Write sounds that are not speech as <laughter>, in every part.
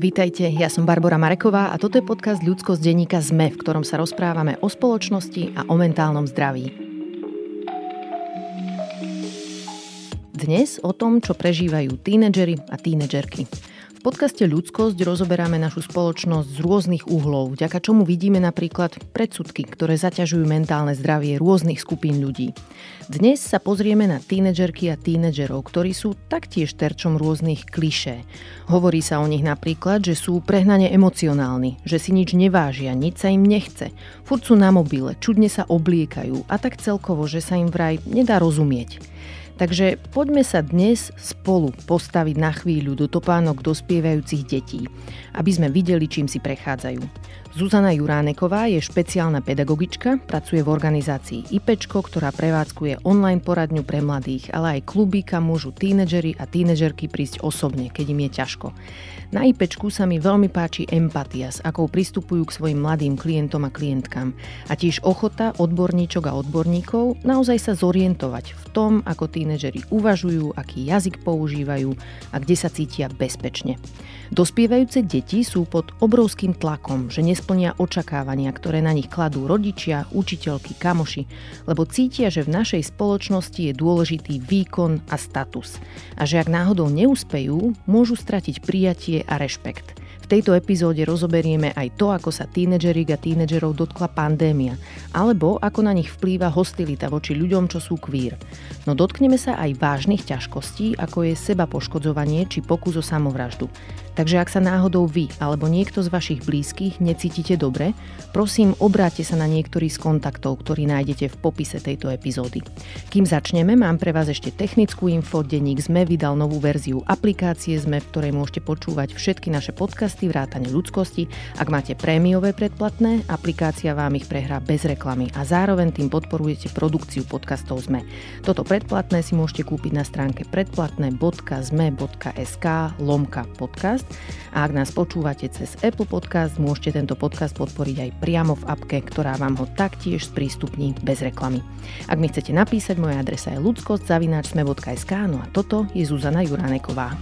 Vítajte, ja som Barbara Mareková a toto je podcast Ľudskosť denníka ZME, v ktorom sa rozprávame o spoločnosti a o mentálnom zdraví. Dnes o tom, čo prežívajú tínedžery a tínedžerky. V podcaste Ľudskosť rozoberáme našu spoločnosť z rôznych uhlov, vďaka čomu vidíme napríklad predsudky, ktoré zaťažujú mentálne zdravie rôznych skupín ľudí. Dnes sa pozrieme na tínedžerky a tínedžerov, ktorí sú taktiež terčom rôznych klišé. Hovorí sa o nich napríklad, že sú prehnane emocionálni, že si nič nevážia, nič sa im nechce, furt sú na mobile, čudne sa obliekajú a tak celkovo, že sa im vraj nedá rozumieť. Takže poďme sa dnes spolu postaviť na chvíľu do topánok dospievajúcich detí, aby sme videli, čím si prechádzajú. Zuzana Juráneková je špeciálna pedagogička, pracuje v organizácii IPčko, ktorá prevádzkuje online poradňu pre mladých, ale aj kluby, kam môžu tínedžeri a tínedžerky prísť osobne, keď im je ťažko. Na IPčku sa mi veľmi páči empatia, s akou pristupujú k svojim mladým klientom a klientkám. A tiež ochota odborníčok a odborníkov naozaj sa zorientovať v tom, ako tínedžeri uvažujú, aký jazyk používajú a kde sa cítia bezpečne. Dospievajúce deti sú pod obrovským tlakom, že nesplnia očakávania, ktoré na nich kladú rodičia, učiteľky, kamoši, lebo cítia, že v našej spoločnosti je dôležitý výkon a status. A že ak náhodou neúspejú, môžu stratiť prijatie a rešpekt tejto epizóde rozoberieme aj to, ako sa tínedžerík a tínedžerov dotkla pandémia, alebo ako na nich vplýva hostilita voči ľuďom, čo sú queer. No dotkneme sa aj vážnych ťažkostí, ako je seba poškodzovanie či pokus o samovraždu. Takže ak sa náhodou vy alebo niekto z vašich blízkych necítite dobre, prosím obráte sa na niektorý z kontaktov, ktorý nájdete v popise tejto epizódy. Kým začneme, mám pre vás ešte technickú info. Denník ZME vydal novú verziu aplikácie ZME, v ktorej môžete počúvať všetky naše podcasty vrátane ľudskosti. Ak máte prémiové predplatné, aplikácia vám ich prehrá bez reklamy a zároveň tým podporujete produkciu podcastov ZME. Toto predplatné si môžete kúpiť na stránke predplatné.zme.sk lomka podcast a ak nás počúvate cez Apple Podcast, môžete tento podcast podporiť aj priamo v apke, ktorá vám ho taktiež sprístupní bez reklamy. Ak mi chcete napísať, moja adresa je ludskosť.sme.sk no a toto je Zuzana Juráneková.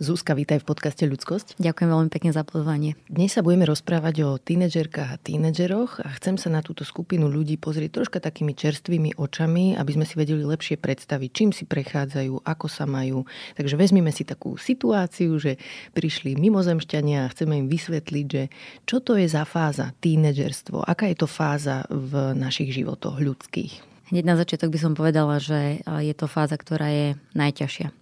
Zúska, vítaj v podcaste Ľudskosť. Ďakujem veľmi pekne za pozvanie. Dnes sa budeme rozprávať o tínedžerkách a tínedžeroch a chcem sa na túto skupinu ľudí pozrieť troška takými čerstvými očami, aby sme si vedeli lepšie predstaviť, čím si prechádzajú, ako sa majú. Takže vezmime si takú situáciu, že prišli mimozemšťania a chceme im vysvetliť, že čo to je za fáza tínedžerstvo, aká je to fáza v našich životoch ľudských. Hneď na začiatok by som povedala, že je to fáza, ktorá je najťažšia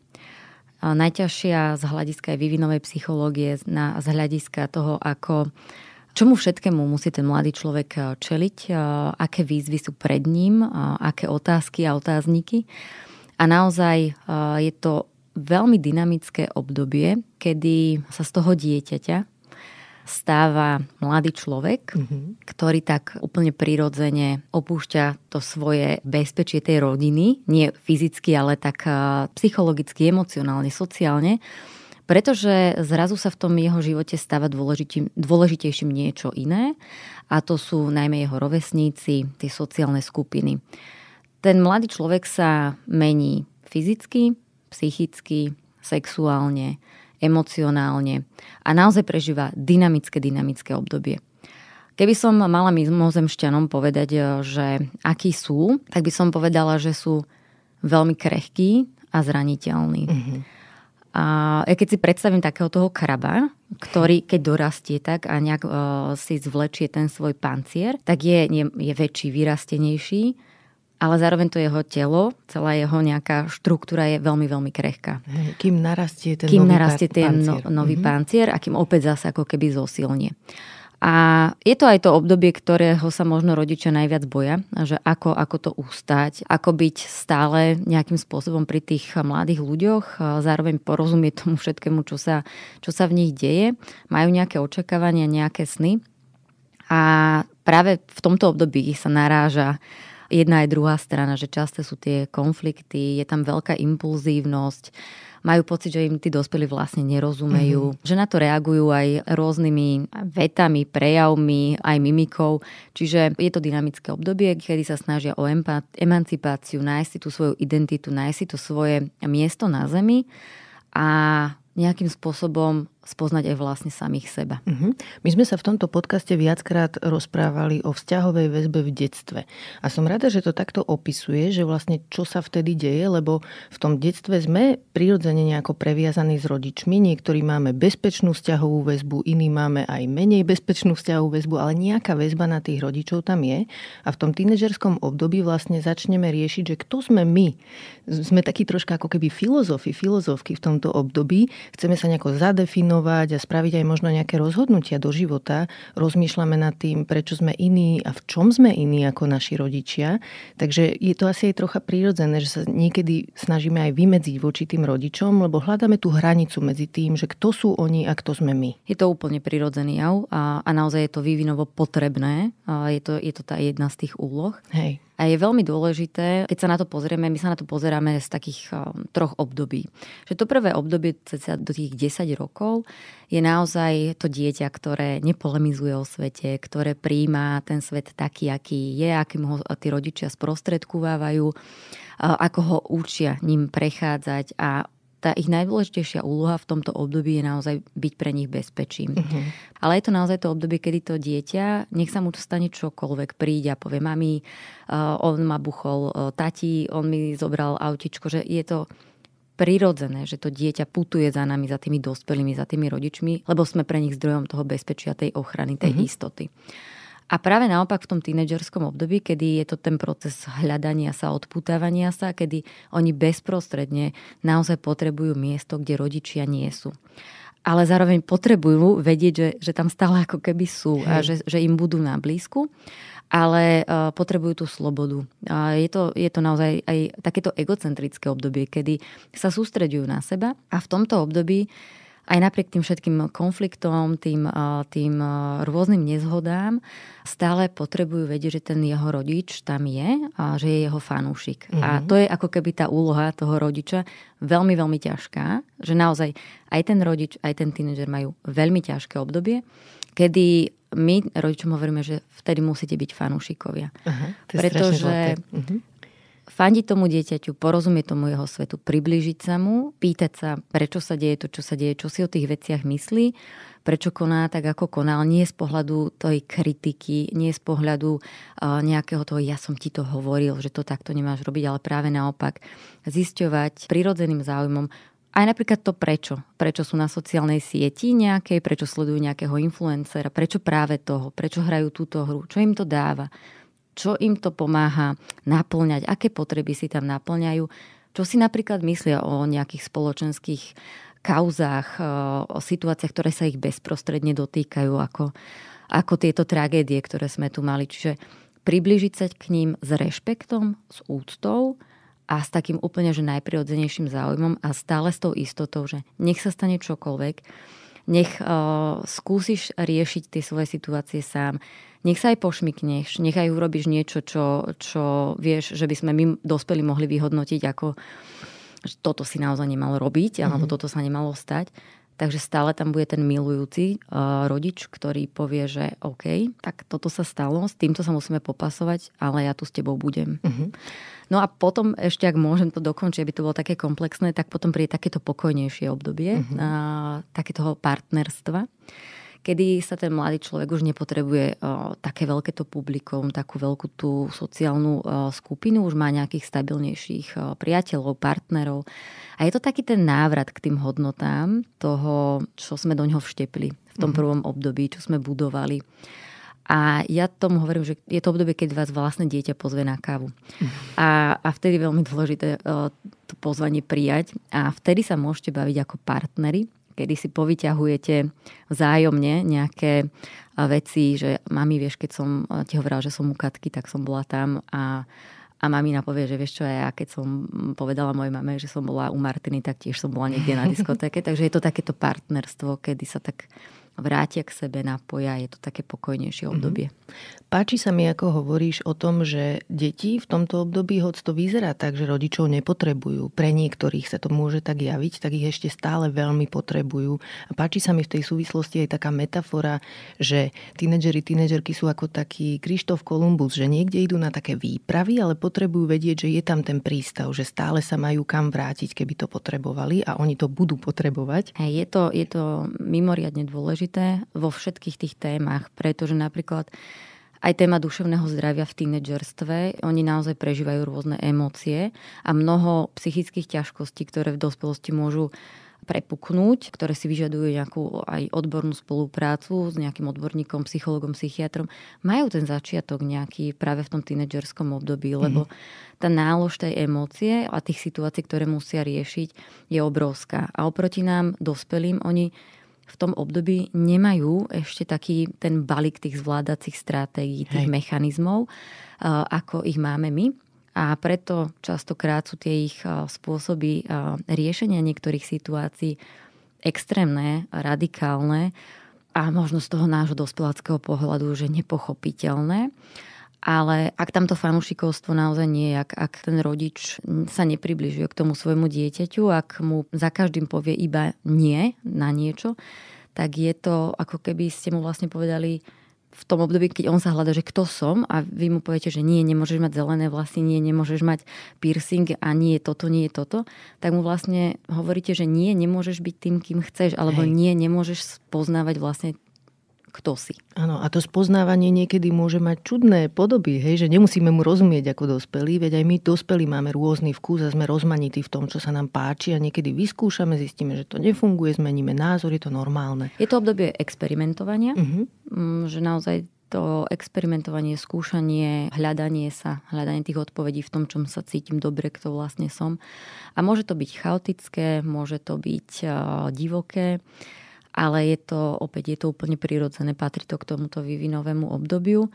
najťažšia z hľadiska aj vývinovej psychológie, na, z hľadiska toho, ako čomu všetkému musí ten mladý človek eh, čeliť, eh, aké výzvy sú pred ním, eh, aké otázky a otázniky. A naozaj je to veľmi dynamické obdobie, kedy sa z toho dieťaťa stáva mladý človek, mm-hmm. ktorý tak úplne prirodzene opúšťa to svoje bezpečie tej rodiny, nie fyzicky, ale tak psychologicky, emocionálne, sociálne, pretože zrazu sa v tom jeho živote stáva dôležitejším niečo iné a to sú najmä jeho rovesníci, tie sociálne skupiny. Ten mladý človek sa mení fyzicky, psychicky, sexuálne, emocionálne a naozaj prežíva dynamické, dynamické obdobie. Keby som mala mimozemšťanom povedať, e, že akí sú, tak by som povedala, že sú veľmi krehkí a zraniteľní. Mm-hmm. A keď si predstavím takého toho kraba, ktorý keď dorastie tak a nejak uh, si zvlečie ten svoj pancier, tak je, je, je väčší, vyrastenejší ale zároveň to jeho telo, celá jeho nejaká štruktúra je veľmi, veľmi krehká. Kým narastie ten kým nový narastie ten no, pancier. nový mm-hmm. pancier a kým opäť zase ako keby zosilnie. A je to aj to obdobie, ktorého sa možno rodičia najviac boja, že ako, ako to ustať, ako byť stále nejakým spôsobom pri tých mladých ľuďoch, zároveň porozumieť tomu všetkému, čo sa, čo sa v nich deje, majú nejaké očakávania, nejaké sny. A práve v tomto období sa naráža jedna aj druhá strana, že často sú tie konflikty, je tam veľká impulzívnosť, majú pocit, že im tí dospelí vlastne nerozumejú, mm-hmm. že na to reagujú aj rôznymi vetami, prejavmi, aj mimikou. Čiže je to dynamické obdobie, kedy sa snažia o emancipáciu, nájsť si tú svoju identitu, nájsť si to svoje miesto na zemi a nejakým spôsobom spoznať aj vlastne samých seba. Uh-huh. My sme sa v tomto podcaste viackrát rozprávali o vzťahovej väzbe v detstve. A som rada, že to takto opisuje, že vlastne čo sa vtedy deje, lebo v tom detstve sme prirodzene nejako previazaní s rodičmi. Niektorí máme bezpečnú vzťahovú väzbu, iní máme aj menej bezpečnú vzťahovú väzbu, ale nejaká väzba na tých rodičov tam je. A v tom tínežerskom období vlastne začneme riešiť, že kto sme my. Sme takí troška ako keby filozofi, filozofky v tomto období. Chceme sa nejako zadefinovať plánovať a spraviť aj možno nejaké rozhodnutia do života, rozmýšľame nad tým, prečo sme iní a v čom sme iní ako naši rodičia. Takže je to asi aj trocha prírodzené, že sa niekedy snažíme aj vymedziť voči tým rodičom, lebo hľadáme tú hranicu medzi tým, že kto sú oni a kto sme my. Je to úplne prírodzený jav a, a naozaj je to vývinovo potrebné. A je, to, je to tá jedna z tých úloh. Hej. A je veľmi dôležité, keď sa na to pozrieme, my sa na to pozeráme z takých um, troch období. Že to prvé obdobie do tých 10 rokov je naozaj to dieťa, ktoré nepolemizuje o svete, ktoré príjma ten svet taký, aký je, akým ho tí rodičia sprostredkovávajú, ako ho učia ním prechádzať a tá ich najdôležitejšia úloha v tomto období je naozaj byť pre nich bezpečím. Uh-huh. Ale je to naozaj to obdobie, kedy to dieťa, nech sa mu to stane čokoľvek, príde a povie, mami, uh, on ma buchol, uh, tati, on mi zobral autičko, že je to prirodzené, že to dieťa putuje za nami, za tými dospelými, za tými rodičmi, lebo sme pre nich zdrojom toho bezpečia, tej ochrany, tej uh-huh. istoty. A práve naopak v tom tínedžerskom období, kedy je to ten proces hľadania sa, odputávania sa, kedy oni bezprostredne naozaj potrebujú miesto, kde rodičia nie sú ale zároveň potrebujú vedieť, že, že tam stále ako keby sú a že, že im budú na blízku, ale uh, potrebujú tú slobodu. A je, to, je to naozaj aj takéto egocentrické obdobie, kedy sa sústredujú na seba a v tomto období aj napriek tým všetkým konfliktom, tým, tým rôznym nezhodám, stále potrebujú vedieť, že ten jeho rodič tam je a že je jeho fanúšik. Mm-hmm. A mhm. to je ako keby tá úloha toho rodiča veľmi, veľmi ťažká, že naozaj aj ten rodič, aj ten tínedžer majú veľmi ťažké obdobie, kedy my rodičom hovoríme, že vtedy musíte byť fanúšikovia. Aha, to je Pretože fandiť tomu dieťaťu, porozumieť tomu jeho svetu, priblížiť sa mu, pýtať sa, prečo sa deje to, čo sa deje, čo si o tých veciach myslí, prečo koná tak, ako konal, nie z pohľadu tej kritiky, nie z pohľadu nejakého toho, ja som ti to hovoril, že to takto nemáš robiť, ale práve naopak zisťovať prirodzeným záujmom, aj napríklad to prečo. Prečo sú na sociálnej sieti nejakej, prečo sledujú nejakého influencera, prečo práve toho, prečo hrajú túto hru, čo im to dáva čo im to pomáha naplňať, aké potreby si tam naplňajú, čo si napríklad myslia o nejakých spoločenských kauzách, o situáciách, ktoré sa ich bezprostredne dotýkajú, ako, ako tieto tragédie, ktoré sme tu mali. Čiže približiť sa k ním s rešpektom, s úctou a s takým úplne že najprirodzenejším záujmom a stále s tou istotou, že nech sa stane čokoľvek, nech uh, skúsiš riešiť tie svoje situácie sám, nech sa aj pošmikneš, nech aj urobíš niečo, čo, čo vieš, že by sme my dospeli mohli vyhodnotiť ako že toto si naozaj nemalo robiť, alebo mm-hmm. toto sa nemalo stať. Takže stále tam bude ten milujúci uh, rodič, ktorý povie, že OK, tak toto sa stalo, s týmto sa musíme popasovať, ale ja tu s tebou budem. Mm-hmm. No a potom ešte, ak môžem to dokončiť, aby to bolo také komplexné, tak potom príde takéto pokojnejšie obdobie, mm-hmm. uh, takéto partnerstva kedy sa ten mladý človek už nepotrebuje uh, také veľké to publikum, takú veľkú tú sociálnu uh, skupinu, už má nejakých stabilnejších uh, priateľov, partnerov. A je to taký ten návrat k tým hodnotám toho, čo sme do ňoho vštepli v tom mm-hmm. prvom období, čo sme budovali. A ja tomu hovorím, že je to obdobie, keď vás vlastné dieťa pozve na kávu. Mm. A, a vtedy je veľmi dôležité uh, to pozvanie prijať a vtedy sa môžete baviť ako partnery kedy si povyťahujete vzájomne nejaké veci, že mami, vieš, keď som ti hovorila, že som u Katky, tak som bola tam a a mamina povie, že vieš čo, ja keď som povedala mojej mame, že som bola u Martiny, tak tiež som bola niekde na diskotéke. Takže je to takéto partnerstvo, kedy sa tak vrátia k sebe, napoja, je to také pokojnejšie mhm. obdobie. Mm-hmm. Páči sa mi, ako hovoríš o tom, že deti v tomto období, hoď to vyzerá tak, že rodičov nepotrebujú, pre niektorých sa to môže tak javiť, tak ich ešte stále veľmi potrebujú. A páči sa mi v tej súvislosti aj taká metafora, že tínedžeri, tínedžerky sú ako taký Krištof Kolumbus, že niekde idú na také výpravy, ale potrebujú vedieť, že je tam ten prístav, že stále sa majú kam vrátiť, keby to potrebovali a oni to budú potrebovať. Je to, je to mimoriadne dôležité vo všetkých tých témach, pretože napríklad aj téma duševného zdravia v tínedžerstve. Oni naozaj prežívajú rôzne emócie a mnoho psychických ťažkostí, ktoré v dospelosti môžu prepuknúť, ktoré si vyžadujú nejakú aj odbornú spoluprácu s nejakým odborníkom, psychologom, psychiatrom, majú ten začiatok nejaký práve v tom tínedžerskom období, lebo mm-hmm. tá nálož tej emócie a tých situácií, ktoré musia riešiť, je obrovská. A oproti nám, dospelým, oni v tom období nemajú ešte taký ten balík tých zvládacích stratégií, tých Hej. mechanizmov, ako ich máme my. A preto častokrát sú tie ich spôsoby riešenia niektorých situácií extrémne, radikálne a možno z toho nášho dospeláckého pohľadu, že nepochopiteľné. Ale ak tamto fanúšikovstvo naozaj nie je, ak, ak ten rodič sa nepribližuje k tomu svojmu dieťaťu, ak mu za každým povie iba nie na niečo, tak je to ako keby ste mu vlastne povedali v tom období, keď on sa hľada, že kto som a vy mu poviete, že nie, nemôžeš mať zelené vlasy, nie, nemôžeš mať piercing a nie je toto, nie je toto, tak mu vlastne hovoríte, že nie, nemôžeš byť tým, kým chceš, alebo Hej. nie, nemôžeš poznávať vlastne kto si. Áno, a to spoznávanie niekedy môže mať čudné podoby, hej, že nemusíme mu rozumieť ako dospelí, veď aj my dospelí máme rôzny vkus a sme rozmanití v tom, čo sa nám páči a niekedy vyskúšame, zistíme, že to nefunguje, zmeníme názor, je to normálne. Je to obdobie experimentovania, uh-huh. že naozaj to experimentovanie, skúšanie, hľadanie sa, hľadanie tých odpovedí v tom, čom sa cítim dobre, kto vlastne som. A môže to byť chaotické, môže to byť uh, divoké ale je to opäť je to úplne prirodzené, patrí to k tomuto vývinovému obdobiu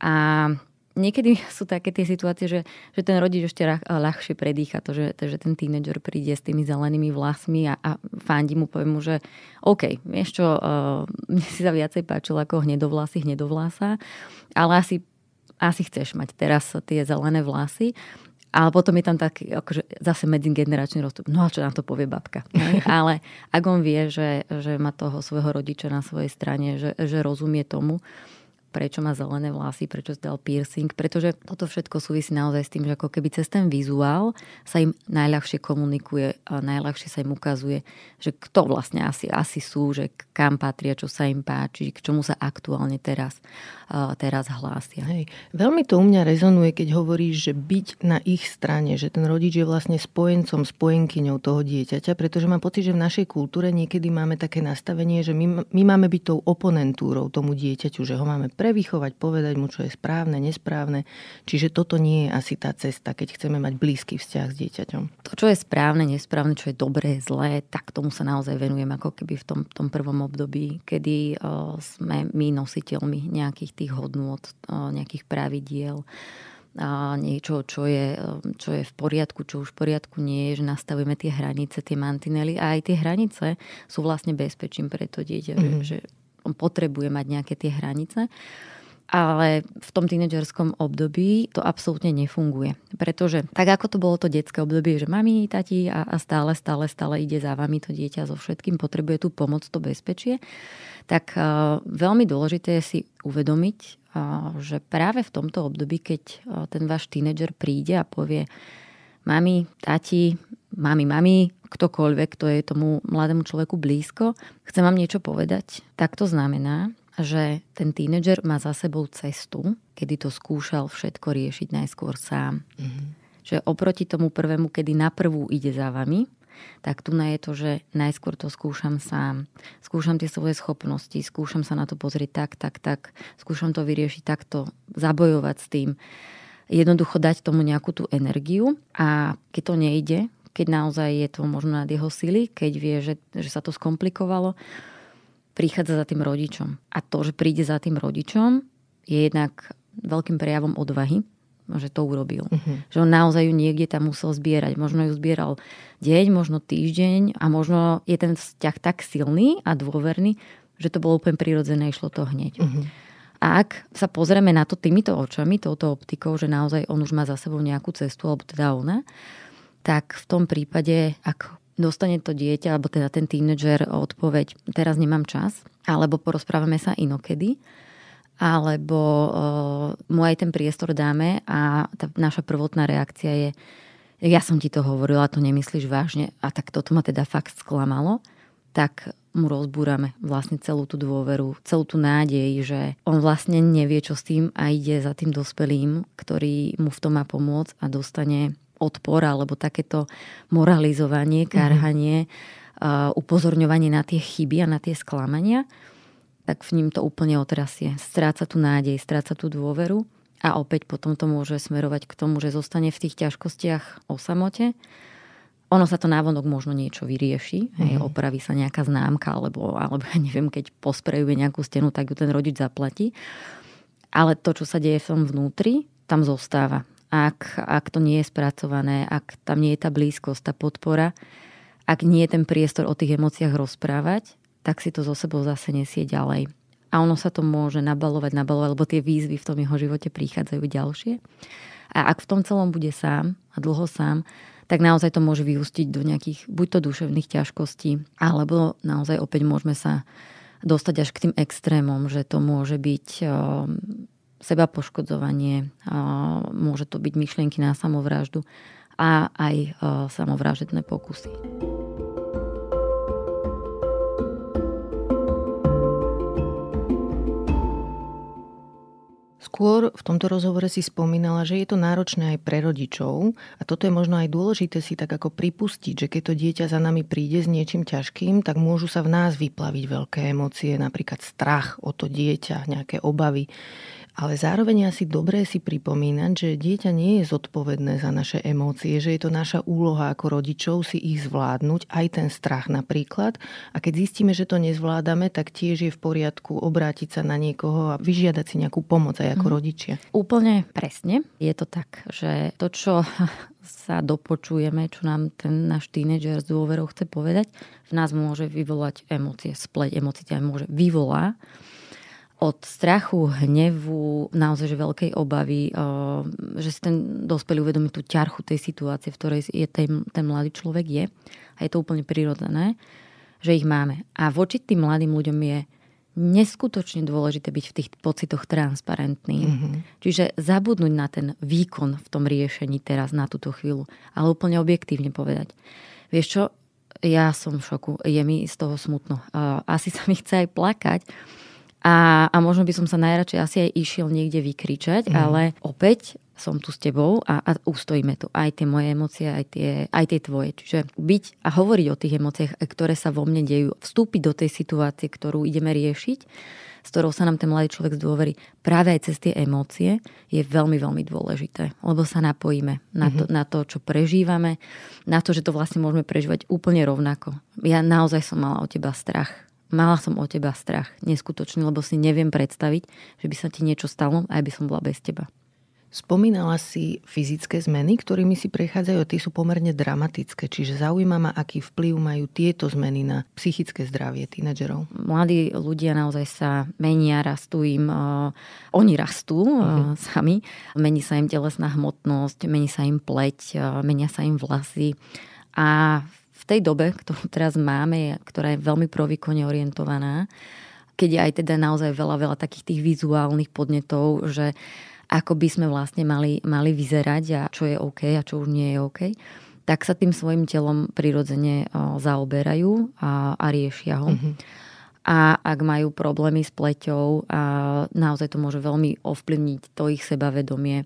a niekedy <laughs> sú také tie situácie, že, že ten rodič ešte ľahšie predýcha to, že, že ten tínedžer príde s tými zelenými vlasmi a, a fandi mu, povie mu, že OK, vieš čo, uh, mne si sa viacej páčilo ako hnedovlasy, hnedovlasa, ale asi asi chceš mať teraz tie zelené vlasy. Ale potom je tam taký akože zase medzigeneračný rozstup. No a čo nám to povie babka? <laughs> Ale ak on vie, že, že má toho svojho rodiča na svojej strane, že, že rozumie tomu, prečo má zelené vlasy, prečo si piercing, pretože toto všetko súvisí naozaj s tým, že ako keby cez ten vizuál sa im najľahšie komunikuje a najľahšie sa im ukazuje, že kto vlastne asi, asi sú, že kam patria, čo sa im páči, k čomu sa aktuálne teraz, teraz hlásia. Hej. Veľmi to u mňa rezonuje, keď hovoríš, že byť na ich strane, že ten rodič je vlastne spojencom, spojenkyňou toho dieťaťa, pretože mám pocit, že v našej kultúre niekedy máme také nastavenie, že my, my máme byť tou oponentúrou tomu dieťaťu, že ho máme pre prevychovať, povedať mu, čo je správne, nesprávne. Čiže toto nie je asi tá cesta, keď chceme mať blízky vzťah s dieťaťom. To, čo je správne, nesprávne, čo je dobré, zlé, tak tomu sa naozaj venujem ako keby v tom, tom prvom období, kedy uh, sme my nositeľmi nejakých tých hodnôt, uh, nejakých pravidiel a niečo, čo je, čo je v poriadku, čo už v poriadku nie je, že nastavujeme tie hranice, tie mantinely a aj tie hranice sú vlastne bezpečím pre to dieťa, mm-hmm. že, že on potrebuje mať nejaké tie hranice. Ale v tom tínedžerskom období to absolútne nefunguje. Pretože tak ako to bolo to detské obdobie, že mami, tati a, a stále, stále, stále ide za vami to dieťa so všetkým, potrebuje tú pomoc, to bezpečie, tak uh, veľmi dôležité je si uvedomiť, uh, že práve v tomto období, keď uh, ten váš tínedžer príde a povie mami, tati, mami, mami, ktokoľvek, kto je tomu mladému človeku blízko, chcem vám niečo povedať, tak to znamená, že ten tínedžer má za sebou cestu, kedy to skúšal všetko riešiť najskôr sám. Mm-hmm. Že oproti tomu prvému, kedy na prvú ide za vami, tak tu je to, že najskôr to skúšam sám. Skúšam tie svoje schopnosti, skúšam sa na to pozrieť tak, tak, tak, skúšam to vyriešiť takto, zabojovať s tým. Jednoducho dať tomu nejakú tú energiu a keď to nejde, keď naozaj je to možno nad jeho sily, keď vie, že, že sa to skomplikovalo, prichádza za tým rodičom. A to, že príde za tým rodičom, je jednak veľkým prejavom odvahy, že to urobil. Uh-huh. Že on naozaj ju niekde tam musel zbierať. Možno ju zbieral deň, možno týždeň a možno je ten vzťah tak silný a dôverný, Že to bolo úplne prirodzené, išlo to hneď. Uh-huh. A ak sa pozrieme na to týmito očami, touto optikou, že naozaj on už má za sebou nejakú cestu, alebo teda ona, tak v tom prípade, ak dostane to dieťa, alebo teda ten tínedžer odpoveď, teraz nemám čas, alebo porozprávame sa inokedy, alebo uh, mu aj ten priestor dáme a tá naša prvotná reakcia je, ja som ti to hovorila, to nemyslíš vážne a tak toto ma teda fakt sklamalo, tak mu rozbúrame vlastne celú tú dôveru, celú tú nádej, že on vlastne nevie, čo s tým a ide za tým dospelým, ktorý mu v tom má pomôcť a dostane odpor alebo takéto moralizovanie, mhm. karhanie, mm-hmm. upozorňovanie na tie chyby a na tie sklamania, tak v ním to úplne otrasie. Stráca tú nádej, stráca tú dôveru a opäť potom to môže smerovať k tomu, že zostane v tých ťažkostiach o samote ono sa to návonok možno niečo vyrieši, hej, mhm. opraví sa nejaká známka, alebo, alebo neviem, keď posprejuje nejakú stenu, tak ju ten rodič zaplatí. Ale to, čo sa deje v tom vnútri, tam zostáva. Ak, ak to nie je spracované, ak tam nie je tá blízkosť, tá podpora, ak nie je ten priestor o tých emóciách rozprávať, tak si to zo sebou zase nesie ďalej. A ono sa to môže nabalovať, nabalovať, lebo tie výzvy v tom jeho živote prichádzajú ďalšie. A ak v tom celom bude sám a dlho sám, tak naozaj to môže vyústiť do nejakých buď to duševných ťažkostí, alebo naozaj opäť môžeme sa dostať až k tým extrémom, že to môže byť eh, seba poškodzovanie, eh, môže to byť myšlienky na samovraždu a aj eh, samovražedné pokusy. Skôr v tomto rozhovore si spomínala, že je to náročné aj pre rodičov a toto je možno aj dôležité si tak ako pripustiť, že keď to dieťa za nami príde s niečím ťažkým, tak môžu sa v nás vyplaviť veľké emócie, napríklad strach o to dieťa, nejaké obavy. Ale zároveň asi dobré si pripomínať, že dieťa nie je zodpovedné za naše emócie, že je to naša úloha ako rodičov si ich zvládnuť, aj ten strach napríklad. A keď zistíme, že to nezvládame, tak tiež je v poriadku obrátiť sa na niekoho a vyžiadať si nejakú pomoc aj ako mm. rodičia. Úplne presne. Je to tak, že to, čo <laughs> sa dopočujeme, čo nám ten náš tínedžer z dôverou chce povedať, v nás môže vyvolať emócie, spleť emócií môže vyvolá od strachu, hnevu, naozaj že veľkej obavy, že si ten dospelý uvedomí tú ťarchu tej situácie, v ktorej je ten, ten mladý človek je. A je to úplne prirodzené, že ich máme. A voči tým mladým ľuďom je neskutočne dôležité byť v tých pocitoch transparentný. Mm-hmm. Čiže zabudnúť na ten výkon v tom riešení teraz na túto chvíľu, ale úplne objektívne povedať. Vieš čo, ja som v šoku, je mi z toho smutno. Asi sa mi chce aj plakať, a, a možno by som sa najradšej asi aj išiel niekde vykričať, mm. ale opäť som tu s tebou a, a ustojíme tu aj tie moje emócie, aj tie, aj tie tvoje. Čiže byť a hovoriť o tých emóciách, ktoré sa vo mne dejú, vstúpiť do tej situácie, ktorú ideme riešiť, s ktorou sa nám ten mladý človek zdôverí práve aj cez tie emócie, je veľmi, veľmi dôležité. Lebo sa napojíme na to, mm-hmm. na to, čo prežívame, na to, že to vlastne môžeme prežívať úplne rovnako. Ja naozaj som mala o teba strach mala som o teba strach, neskutočný, lebo si neviem predstaviť, že by sa ti niečo stalo a by som bola bez teba. Spomínala si fyzické zmeny, ktorými si prechádzajú tie sú pomerne dramatické. Čiže zaujíma ma, aký vplyv majú tieto zmeny na psychické zdravie tínedžerov. Mladí ľudia naozaj sa menia, rastú im, uh, oni rastú uh, uh-huh. sami, mení sa im telesná hmotnosť, mení sa im pleť, uh, menia sa im vlasy a v tej dobe, ktorú teraz máme, ktorá je veľmi provýkone orientovaná, keď je aj teda naozaj veľa, veľa takých tých vizuálnych podnetov, že ako by sme vlastne mali, mali vyzerať a čo je OK a čo už nie je OK, tak sa tým svojim telom prirodzene zaoberajú a, a riešia ho. Mm-hmm. A ak majú problémy s pleťou, a naozaj to môže veľmi ovplyvniť to ich sebavedomie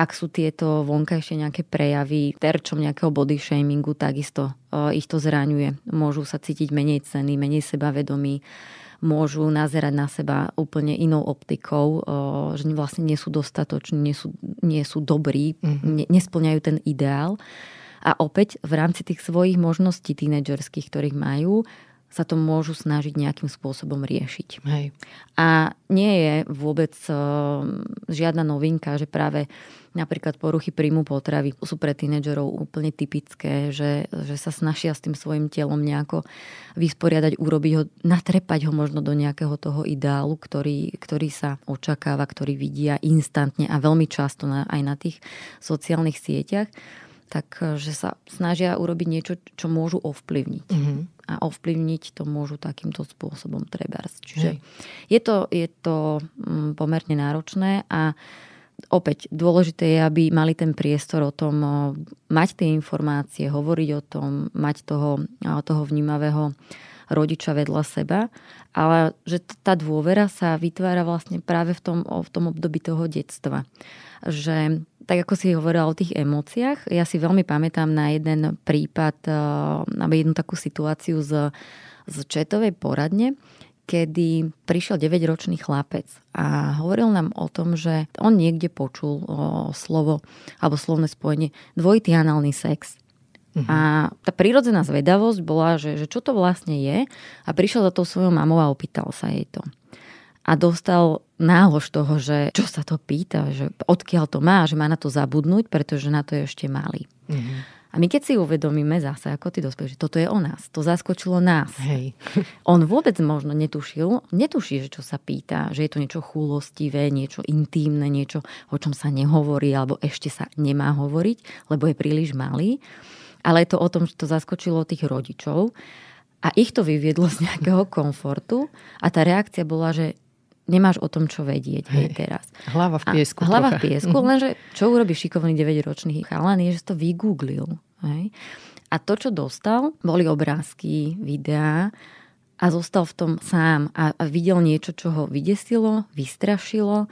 ak sú tieto vonkajšie nejaké prejavy terčom nejakého body shamingu, takisto uh, ich to zraňuje. Môžu sa cítiť menej ceny, menej sebavedomí, môžu nazerať na seba úplne inou optikou, uh, že vlastne nie sú dostatoční, nie sú, nie sú dobrí, mm-hmm. ne, nesplňajú ten ideál. A opäť v rámci tých svojich možností tínedžerských, ktorých majú, sa to môžu snažiť nejakým spôsobom riešiť. Hej. A nie je vôbec uh, žiadna novinka, že práve napríklad poruchy príjmu potravy sú pre tínedžerov úplne typické, že, že sa snažia s tým svojim telom nejako vysporiadať, urobiť ho, natrepať ho možno do nejakého toho ideálu, ktorý, ktorý sa očakáva, ktorý vidia instantne a veľmi často na, aj na tých sociálnych sieťach tak že sa snažia urobiť niečo, čo môžu ovplyvniť. Mm-hmm. A ovplyvniť to môžu takýmto spôsobom trebárs. Čiže je to, je to mm, pomerne náročné a opäť dôležité je, aby mali ten priestor o tom mať tie informácie, hovoriť o tom, mať toho, toho vnímavého rodiča vedľa seba, ale že tá dôvera sa vytvára vlastne práve v tom, v tom období toho detstva. Že tak ako si hovorila o tých emóciách, ja si veľmi pamätám na jeden prípad, na jednu takú situáciu z, z četovej poradne, kedy prišiel 9-ročný chlapec a hovoril nám o tom, že on niekde počul o slovo alebo slovné spojenie dvojitý análny sex. Uh-huh. A tá prírodzená zvedavosť bola, že, že čo to vlastne je a prišiel za tou svojou mamou a opýtal sa jej to. A dostal nálož toho, že čo sa to pýta, že odkiaľ to má, že má na to zabudnúť, pretože na to je ešte malý. Uh-huh. A my keď si uvedomíme zase, ako ty dospelí, že toto je o nás, to zaskočilo nás. Hej. <laughs> On vôbec možno netušil, netuší, že čo sa pýta, že je to niečo chúlostivé, niečo intímne, niečo, o čom sa nehovorí, alebo ešte sa nemá hovoriť, lebo je príliš malý. Ale je to o tom, že to zaskočilo tých rodičov a ich to vyviedlo z nejakého komfortu a tá reakcia bola, že nemáš o tom, čo vedieť hej, teraz. Hlava v piesku. A hlava trocha. v piesku, mhm. lenže čo urobí šikovný 9-ročný chalan je, že to vygooglil. Hej. A to, čo dostal, boli obrázky, videá a zostal v tom sám a, a videl niečo, čo ho vydesilo, vystrašilo,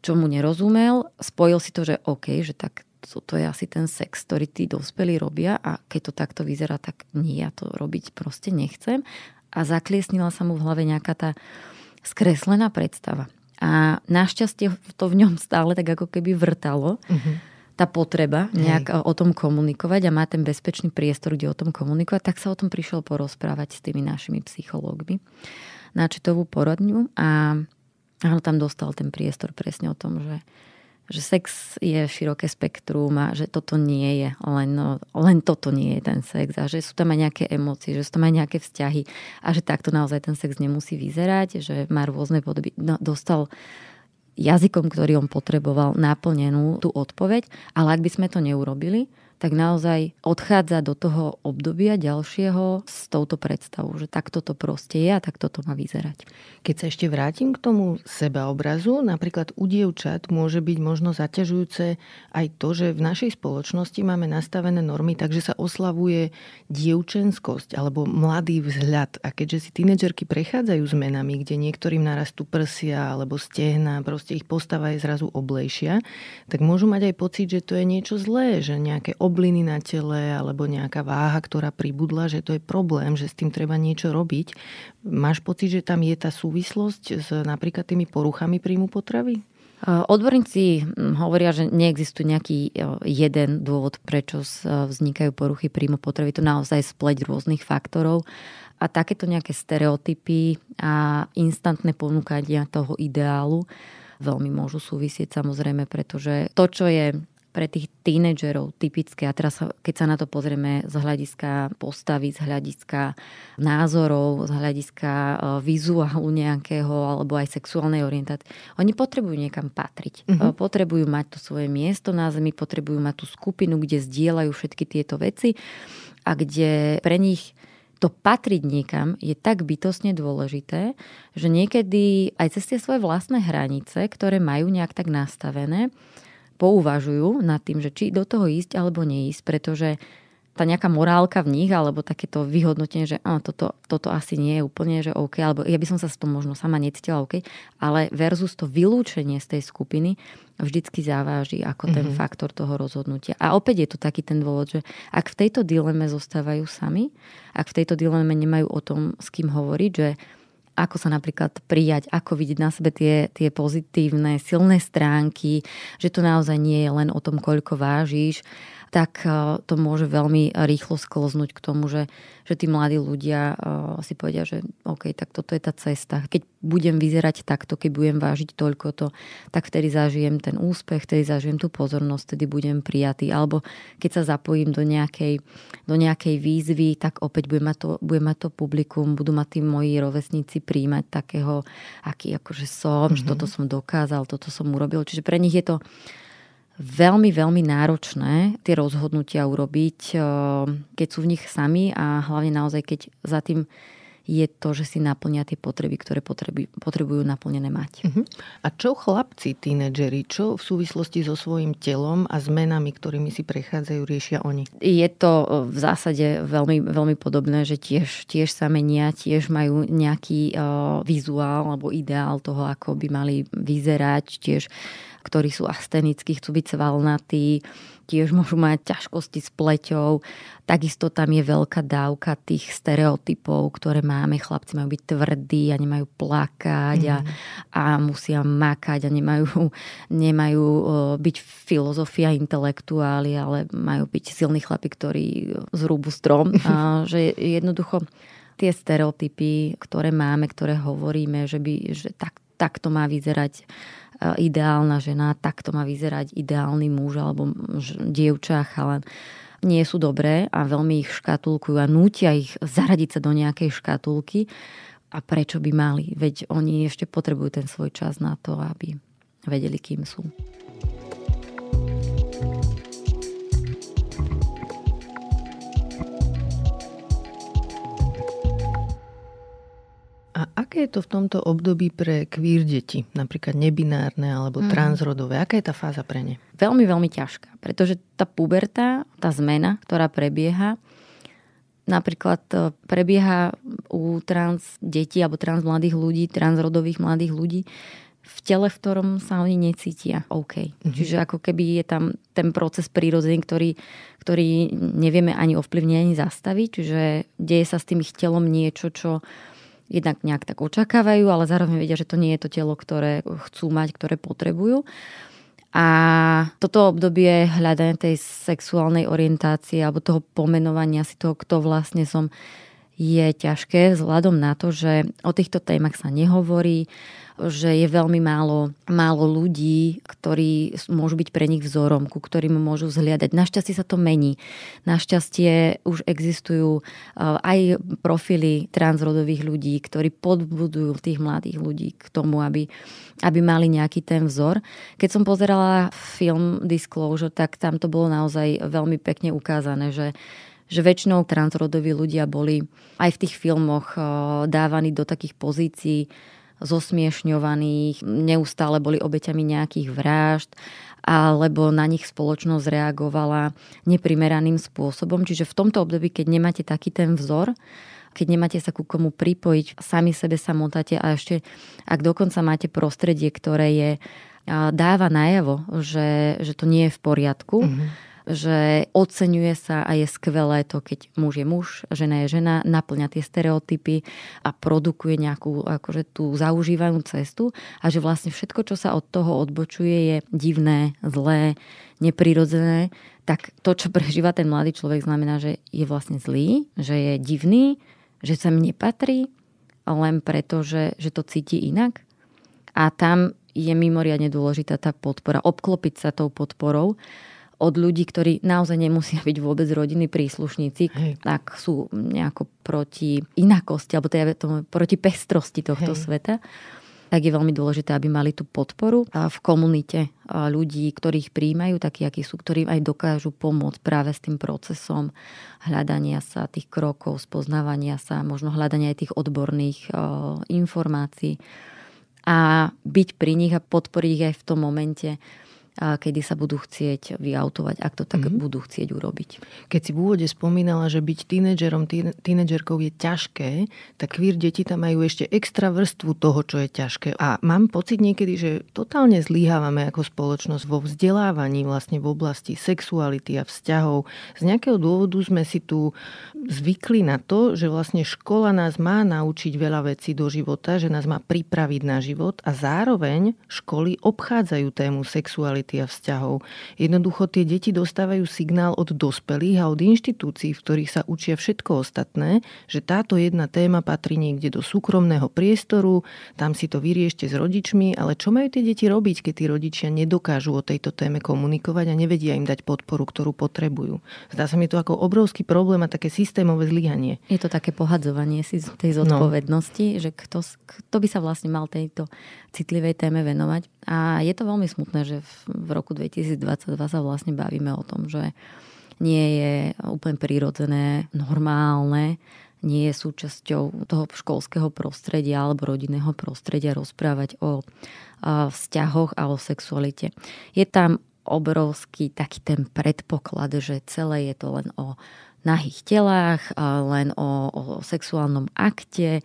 čo mu nerozumel, spojil si to, že OK, že tak to, to je asi ten sex, ktorý tí dospelí robia a keď to takto vyzerá, tak nie, ja to robiť proste nechcem. A zakliesnila sa mu v hlave nejaká tá skreslená predstava. A našťastie to v ňom stále tak ako keby vrtalo. Uh-huh. Tá potreba nejak Hej. o tom komunikovať a má ten bezpečný priestor, kde o tom komunikovať, tak sa o tom prišiel porozprávať s tými našimi psychológmi na čitovú poradňu a áno, tam dostal ten priestor presne o tom, že že sex je široké spektrum a že toto nie je, len, no, len toto nie je ten sex a že sú tam aj nejaké emócie, že sú tam aj nejaké vzťahy a že takto naozaj ten sex nemusí vyzerať, že má rôzne podoby. No, dostal jazykom, ktorý on potreboval, naplnenú tú odpoveď, ale ak by sme to neurobili, tak naozaj odchádza do toho obdobia ďalšieho s touto predstavou, že takto to proste je a takto to má vyzerať. Keď sa ešte vrátim k tomu sebaobrazu, napríklad u dievčat môže byť možno zaťažujúce aj to, že v našej spoločnosti máme nastavené normy, takže sa oslavuje dievčenskosť alebo mladý vzhľad. A keďže si tínedžerky prechádzajú zmenami, kde niektorým narastú prsia alebo stehna, proste ich postava je zrazu oblejšia, tak môžu mať aj pocit, že to je niečo zlé, že nejaké obliny na tele alebo nejaká váha, ktorá pribudla, že to je problém, že s tým treba niečo robiť. Máš pocit, že tam je tá súvislosť s napríklad tými poruchami príjmu potravy? Odborníci hm, hovoria, že neexistuje nejaký jeden dôvod, prečo vznikajú poruchy príjmu potravy. To naozaj spleť rôznych faktorov. A takéto nejaké stereotypy a instantné ponúkania toho ideálu veľmi môžu súvisieť samozrejme, pretože to, čo je pre tých tínedžerov typické, a teraz keď sa na to pozrieme z hľadiska postavy, z hľadiska názorov, z hľadiska e, vizuálu nejakého alebo aj sexuálnej orientácie, oni potrebujú niekam patriť. Uh-huh. Potrebujú mať to svoje miesto na zemi, potrebujú mať tú skupinu, kde zdieľajú všetky tieto veci a kde pre nich to patriť niekam je tak bytosne dôležité, že niekedy aj cez tie svoje vlastné hranice, ktoré majú nejak tak nastavené, pouvažujú nad tým, že či do toho ísť alebo neísť, pretože tá nejaká morálka v nich, alebo takéto vyhodnotenie, že á, toto, toto asi nie je úplne, že OK, alebo ja by som sa s tom možno sama necítila OK, ale versus to vylúčenie z tej skupiny vždycky záváži ako ten mm-hmm. faktor toho rozhodnutia. A opäť je to taký ten dôvod, že ak v tejto dileme zostávajú sami, ak v tejto dileme nemajú o tom, s kým hovoriť, že ako sa napríklad prijať, ako vidieť na sebe tie, tie pozitívne, silné stránky, že to naozaj nie je len o tom, koľko vážiš, tak e, to môže veľmi rýchlo sklznúť k tomu, že, že tí mladí ľudia e, si povedia, že OK, tak toto je tá cesta. Keď budem vyzerať takto, keď budem vážiť toľko to, tak vtedy zažijem ten úspech, vtedy zažijem tú pozornosť, vtedy budem prijatý. Alebo keď sa zapojím do nejakej, do nejakej výzvy, tak opäť budem mať to, budem mať to publikum, budú ma tí moji rovesníci príjmať takého, aký akože som, mm-hmm. že mhm. toto som dokázal, toto som urobil. Čiže pre nich je to veľmi, veľmi náročné tie rozhodnutia urobiť, eh, keď sú v nich sami a hlavne naozaj, keď za tým je to, že si naplnia tie potreby, ktoré potrebujú, potrebujú naplnené mať. Uh-huh. A čo chlapci, tínedžeri, čo v súvislosti so svojím telom a zmenami, ktorými si prechádzajú, riešia oni? Je to eh, v zásade veľmi, veľmi podobné, že tiež, tiež sa menia, tiež majú nejaký uh, vizuál alebo ideál toho, ako by mali vyzerať, tiež ktorí sú astenickí, chcú byť svalnatí, tiež môžu mať ťažkosti s pleťou. Takisto tam je veľká dávka tých stereotypov, ktoré máme. Chlapci majú byť tvrdí a nemajú plakať mm. a, mhm. a musia makať a nemajú, nemajú byť filozofia intelektuáli, ale majú byť silní chlapi, ktorí zrúbu strom. A <laughs> že jednoducho tie stereotypy, ktoré máme, ktoré hovoríme, že, by, že tak, takto má vyzerať ideálna žena, takto má vyzerať ideálny muž alebo dievča, chalan nie sú dobré a veľmi ich škatulkujú a nútia ich zaradiť sa do nejakej škatulky. A prečo by mali? Veď oni ešte potrebujú ten svoj čas na to, aby vedeli, kým sú. A aké je to v tomto období pre queer deti, napríklad nebinárne alebo mm. transrodové? Aká je tá fáza pre ne? Veľmi, veľmi ťažká, pretože tá puberta, tá zmena, ktorá prebieha, napríklad e, prebieha u trans detí alebo trans mladých ľudí, transrodových mladých ľudí, v tele, v ktorom sa oni necítia OK. Mm-hmm. Čiže ako keby je tam ten proces prírodzený, ktorý, ktorý nevieme ani ovplyvniť, ani zastaviť. Čiže deje sa s tým ich telom niečo, čo jednak nejak tak očakávajú, ale zároveň vedia, že to nie je to telo, ktoré chcú mať, ktoré potrebujú. A toto obdobie hľadania tej sexuálnej orientácie alebo toho pomenovania si toho, kto vlastne som, je ťažké vzhľadom na to, že o týchto témach sa nehovorí, že je veľmi málo, málo ľudí, ktorí môžu byť pre nich vzorom, ku ktorým môžu zhliadať. Našťastie sa to mení. Našťastie už existujú uh, aj profily transrodových ľudí, ktorí podbudujú tých mladých ľudí k tomu, aby, aby mali nejaký ten vzor. Keď som pozerala film Disclosure, tak tam to bolo naozaj veľmi pekne ukázané, že že väčšinou transrodoví ľudia boli aj v tých filmoch uh, dávaní do takých pozícií zosmiešňovaných, neustále boli obeťami nejakých vražd, alebo na nich spoločnosť reagovala neprimeraným spôsobom. Čiže v tomto období, keď nemáte taký ten vzor, keď nemáte sa ku komu pripojiť, sami sebe sa motáte a ešte ak dokonca máte prostredie, ktoré je dáva najavo, že, že to nie je v poriadku, mm-hmm že oceňuje sa a je skvelé to, keď muž je muž, žena je žena, naplňa tie stereotypy a produkuje nejakú akože tú zaužívanú cestu a že vlastne všetko, čo sa od toho odbočuje, je divné, zlé, neprirodzené, tak to, čo prežíva ten mladý človek, znamená, že je vlastne zlý, že je divný, že sa mi nepatrí, len preto, že, že to cíti inak. A tam je mimoriadne dôležitá tá podpora, obklopiť sa tou podporou od ľudí, ktorí naozaj nemusia byť vôbec rodiny príslušníci, Hej. ak sú nejako proti inakosti, alebo teda proti pestrosti tohto Hej. sveta tak je veľmi dôležité, aby mali tú podporu v komunite ľudí, ktorých príjmajú, takí, akí sú, ktorí aj dokážu pomôcť práve s tým procesom hľadania sa tých krokov, spoznávania sa, možno hľadania aj tých odborných informácií a byť pri nich a podporiť ich aj v tom momente, a kedy sa budú chcieť vyautovať, ak to tak mm-hmm. budú chcieť urobiť. Keď si v úvode spomínala, že byť tínedžerom, tínedžerkou je ťažké, tak queer deti tam majú ešte extra vrstvu toho, čo je ťažké. A mám pocit niekedy, že totálne zlíhávame ako spoločnosť vo vzdelávaní vlastne v oblasti sexuality a vzťahov. Z nejakého dôvodu sme si tu zvykli na to, že vlastne škola nás má naučiť veľa vecí do života, že nás má pripraviť na život a zároveň školy obchádzajú tému sexuality sexuality a vzťahov. Jednoducho tie deti dostávajú signál od dospelých a od inštitúcií, v ktorých sa učia všetko ostatné, že táto jedna téma patrí niekde do súkromného priestoru, tam si to vyriešte s rodičmi, ale čo majú tie deti robiť, keď tí rodičia nedokážu o tejto téme komunikovať a nevedia im dať podporu, ktorú potrebujú. Zdá sa mi to ako obrovský problém a také systémové zlyhanie. Je to také pohadzovanie si tej no. zodpovednosti, no. že kto, kto by sa vlastne mal tejto citlivej téme venovať. A je to veľmi smutné, že v roku 2022 sa vlastne bavíme o tom, že nie je úplne prirodzené, normálne, nie je súčasťou toho školského prostredia alebo rodinného prostredia rozprávať o vzťahoch a o sexualite. Je tam obrovský taký ten predpoklad, že celé je to len o nahých telách, len o, o sexuálnom akte,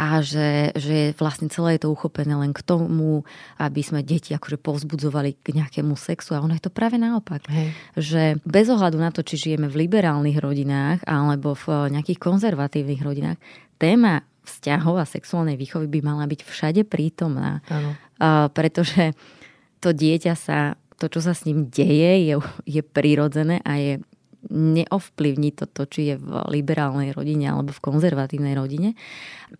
a že, že vlastne celé je to uchopené len k tomu, aby sme deti akože povzbudzovali k nejakému sexu a ono je to práve naopak. Hej. Že bez ohľadu na to, či žijeme v liberálnych rodinách alebo v nejakých konzervatívnych rodinách, téma vzťahov a sexuálnej výchovy by mala byť všade prítomná. Uh, pretože to dieťa sa, to, čo sa s ním deje, je, je prirodzené a je neovplyvní to, či je v liberálnej rodine alebo v konzervatívnej rodine.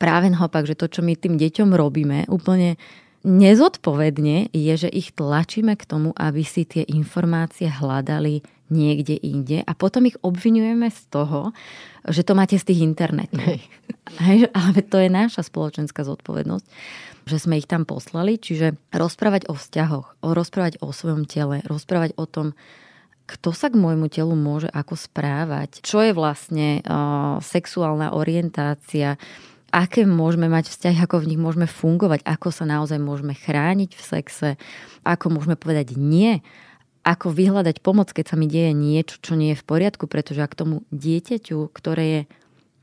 Práve naopak, že to, čo my tým deťom robíme, úplne nezodpovedne je, že ich tlačíme k tomu, aby si tie informácie hľadali niekde inde a potom ich obvinujeme z toho, že to máte z tých internetov. Hej, <laughs> ale to je naša spoločenská zodpovednosť, že sme ich tam poslali, čiže rozprávať o vzťahoch, rozprávať o svojom tele, rozprávať o tom, kto sa k môjmu telu môže ako správať, čo je vlastne uh, sexuálna orientácia, aké môžeme mať vzťahy, ako v nich môžeme fungovať, ako sa naozaj môžeme chrániť v sexe, ako môžeme povedať nie, ako vyhľadať pomoc, keď sa mi deje niečo, čo nie je v poriadku, pretože ak tomu dieťaťu, ktoré je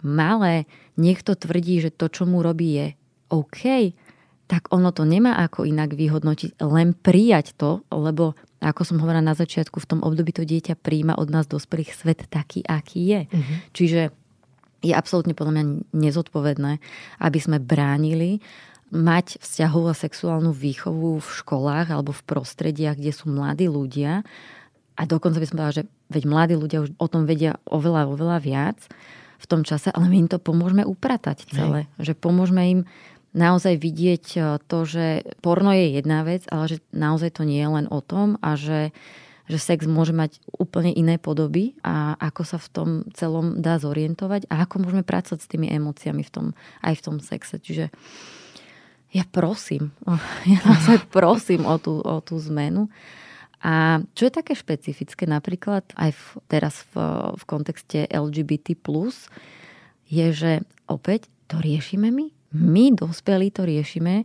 malé, niekto tvrdí, že to, čo mu robí, je OK, tak ono to nemá ako inak vyhodnotiť, len prijať to, lebo ako som hovorila na začiatku, v tom období to dieťa príjma od nás dospelých svet taký, aký je. Uh-huh. Čiže je absolútne podľa mňa nezodpovedné, aby sme bránili mať vzťahovú a sexuálnu výchovu v školách alebo v prostrediach, kde sú mladí ľudia. A dokonca by som povedala, že veď mladí ľudia už o tom vedia oveľa, oveľa viac v tom čase, ale my im to pomôžeme upratať celé. Hej. Že pomôžeme im naozaj vidieť e, to, že porno je jedna vec, ale že naozaj to nie je len o tom a že, že sex môže mať úplne iné podoby a ako sa v tom celom dá zorientovať a ako môžeme pracovať s tými emóciami v tom, aj v tom sexe. Čiže ja prosím, <laughs> ja naozaj prosím o tú, o tú zmenu. A čo je také špecifické napríklad aj v, teraz v, v kontexte LGBT+, je, že opäť to riešime my my, dospelí, to riešime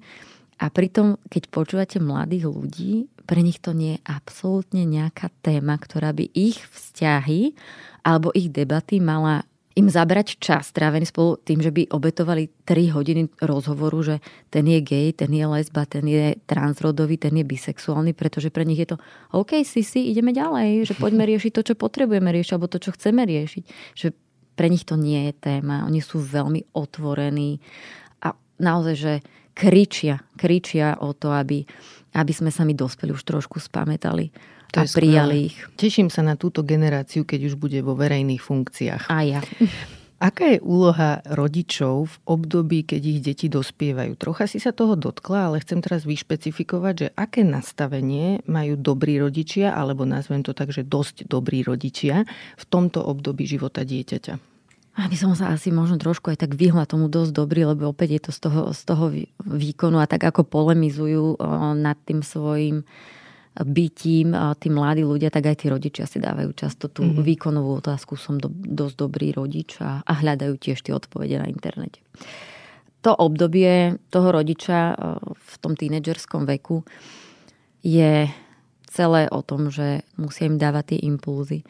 a pritom, keď počúvate mladých ľudí, pre nich to nie je absolútne nejaká téma, ktorá by ich vzťahy alebo ich debaty mala im zabrať čas strávený spolu tým, že by obetovali 3 hodiny rozhovoru, že ten je gay, ten je lesba, ten je transrodový, ten je bisexuálny, pretože pre nich je to OK, si si, ideme ďalej, že poďme <laughs> riešiť to, čo potrebujeme riešiť, alebo to, čo chceme riešiť. Že pre nich to nie je téma. Oni sú veľmi otvorení naozaj, že kričia, kričia o to, aby, aby sme sa mi dospeli už trošku spametali to a prijali ich. Teším sa na túto generáciu, keď už bude vo verejných funkciách. A ja. Aká je úloha rodičov v období, keď ich deti dospievajú? Trocha si sa toho dotkla, ale chcem teraz vyšpecifikovať, že aké nastavenie majú dobrí rodičia, alebo nazvem to tak, že dosť dobrí rodičia v tomto období života dieťaťa. Aby som sa asi možno trošku aj tak vyhla tomu dosť dobrý, lebo opäť je to z toho, z toho výkonu a tak ako polemizujú nad tým svojim bytím tí mladí ľudia, tak aj tí rodičia si dávajú často tú mm-hmm. výkonovú otázku, som do, dosť dobrý rodič a, a hľadajú tiež tie odpovede na internete. To obdobie toho rodiča v tom tínedžerskom veku je celé o tom, že musia im dávať tie impulzy,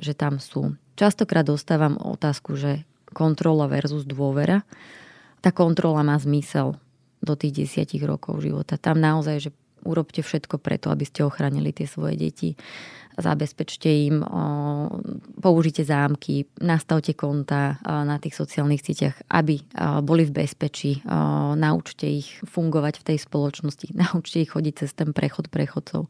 že tam sú Častokrát dostávam otázku, že kontrola versus dôvera. Tá kontrola má zmysel do tých desiatich rokov života. Tam naozaj, že urobte všetko preto, aby ste ochránili tie svoje deti zabezpečte im, použite zámky, nastavte konta na tých sociálnych sieťach, aby boli v bezpečí, naučte ich fungovať v tej spoločnosti, <laughs> naučte ich chodiť cez ten prechod prechodcov.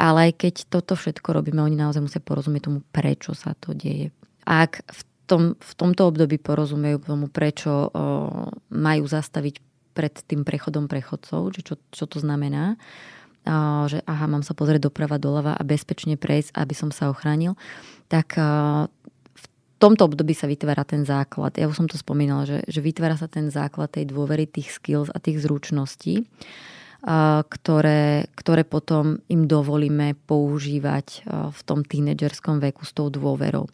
Ale aj keď toto všetko robíme, oni naozaj musia porozumieť tomu, prečo sa to deje. Ak v, tom, v tomto období porozumejú tomu, prečo majú zastaviť pred tým prechodom prechodcov, čo, čo to znamená, že aha, mám sa pozrieť doprava, doľava a bezpečne prejsť, aby som sa ochránil, tak v tomto období sa vytvára ten základ. Ja už som to spomínala, že, že vytvára sa ten základ tej dôvery, tých skills a tých zručností, ktoré, ktoré potom im dovolíme používať v tom tínedžerskom veku s tou dôverou.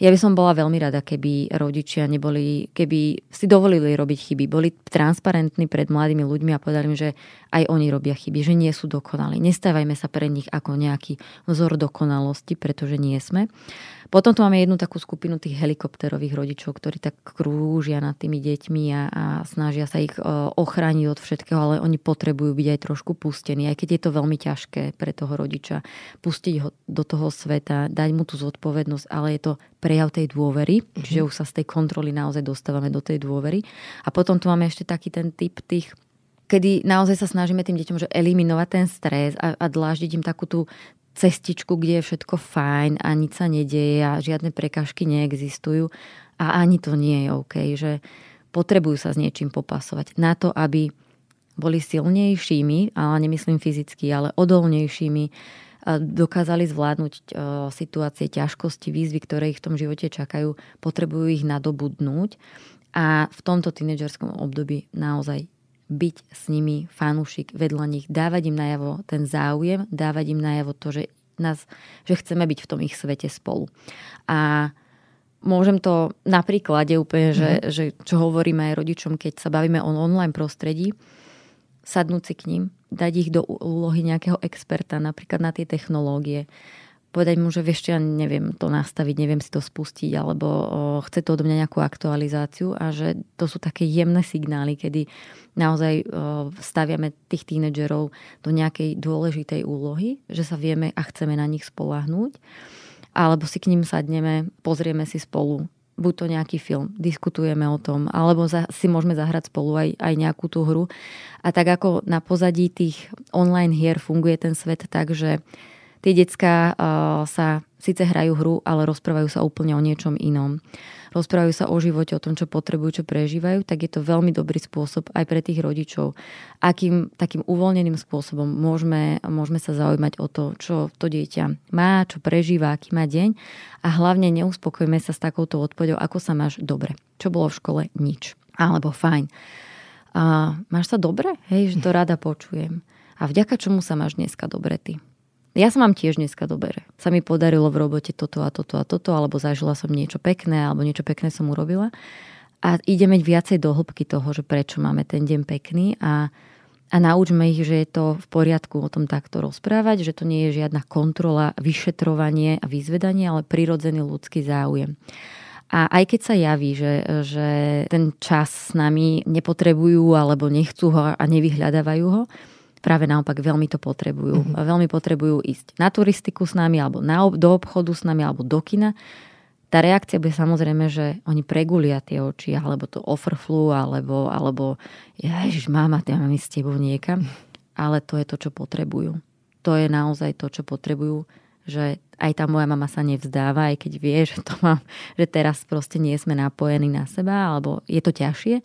Ja by som bola veľmi rada, keby rodičia neboli, keby si dovolili robiť chyby, boli transparentní pred mladými ľuďmi a povedali im, že aj oni robia chyby, že nie sú dokonali. Nestávajme sa pre nich ako nejaký vzor dokonalosti, pretože nie sme. Potom tu máme jednu takú skupinu tých helikopterových rodičov, ktorí tak krúžia nad tými deťmi a, a snažia sa ich ochrániť od všetkého, ale oni potrebujú byť aj trošku pustení, aj keď je to veľmi ťažké pre toho rodiča pustiť ho do toho sveta, dať mu tú zodpovednosť, ale je to prejav tej dôvery, mm-hmm. čiže už sa z tej kontroly naozaj dostávame do tej dôvery. A potom tu máme ešte taký ten typ tých kedy naozaj sa snažíme tým deťom že eliminovať ten stres a, a dláždiť im takú tú cestičku, kde je všetko fajn a nič sa nedieje a žiadne prekažky neexistujú a ani to nie je OK, že potrebujú sa s niečím popasovať. Na to, aby boli silnejšími, ale nemyslím fyzicky, ale odolnejšími, dokázali zvládnuť situácie, ťažkosti, výzvy, ktoré ich v tom živote čakajú, potrebujú ich nadobudnúť. A v tomto tínedžerskom období naozaj byť s nimi fanúšik vedľa nich, dávať im najavo ten záujem, dávať im najavo to, že, nás, že chceme byť v tom ich svete spolu. A môžem to na príklade úplne, že, mm. že čo hovoríme aj rodičom, keď sa bavíme o online prostredí, sadnúť si k ním, dať ich do úlohy nejakého experta, napríklad na tie technológie, povedať mu, že vieš, ja neviem to nastaviť, neviem si to spustiť, alebo chce to odo mňa nejakú aktualizáciu a že to sú také jemné signály, kedy naozaj staviame tých tínedžerov do nejakej dôležitej úlohy, že sa vieme a chceme na nich spolahnúť, alebo si k ním sadneme, pozrieme si spolu buď to nejaký film, diskutujeme o tom, alebo za, si môžeme zahrať spolu aj, aj nejakú tú hru. A tak ako na pozadí tých online hier funguje ten svet tak, že Tie decka sa síce hrajú hru, ale rozprávajú sa úplne o niečom inom. Rozprávajú sa o živote, o tom, čo potrebujú, čo prežívajú, tak je to veľmi dobrý spôsob aj pre tých rodičov. Akým takým uvoľneným spôsobom môžeme, môžeme sa zaujímať o to, čo to dieťa má, čo prežíva, aký má deň a hlavne neuspokojme sa s takouto odpovedou, ako sa máš dobre. Čo bolo v škole? Nič. Alebo fajn. A máš sa dobre? Hej, že to rada počujem. A vďaka čomu sa máš dneska dobre ty? Ja sa mám tiež dneska dobre. Sa mi podarilo v robote toto a toto a toto, alebo zažila som niečo pekné, alebo niečo pekné som urobila. A ideme viacej do hĺbky toho, že prečo máme ten deň pekný a, a naučme ich, že je to v poriadku o tom takto rozprávať, že to nie je žiadna kontrola, vyšetrovanie a vyzvedanie, ale prirodzený ľudský záujem. A aj keď sa javí, že, že ten čas s nami nepotrebujú alebo nechcú ho a nevyhľadávajú ho, práve naopak veľmi to potrebujú. Mm-hmm. Veľmi potrebujú ísť na turistiku s nami, alebo na, do obchodu s nami, alebo do kina. Tá reakcia bude samozrejme, že oni pregulia tie oči, alebo to offerflu, alebo, alebo ježiš, mama, ja mám ísť s tebou niekam. Ale to je to, čo potrebujú. To je naozaj to, čo potrebujú že aj tá moja mama sa nevzdáva, aj keď vie, že, to mám, že teraz proste nie sme napojení na seba, alebo je to ťažšie,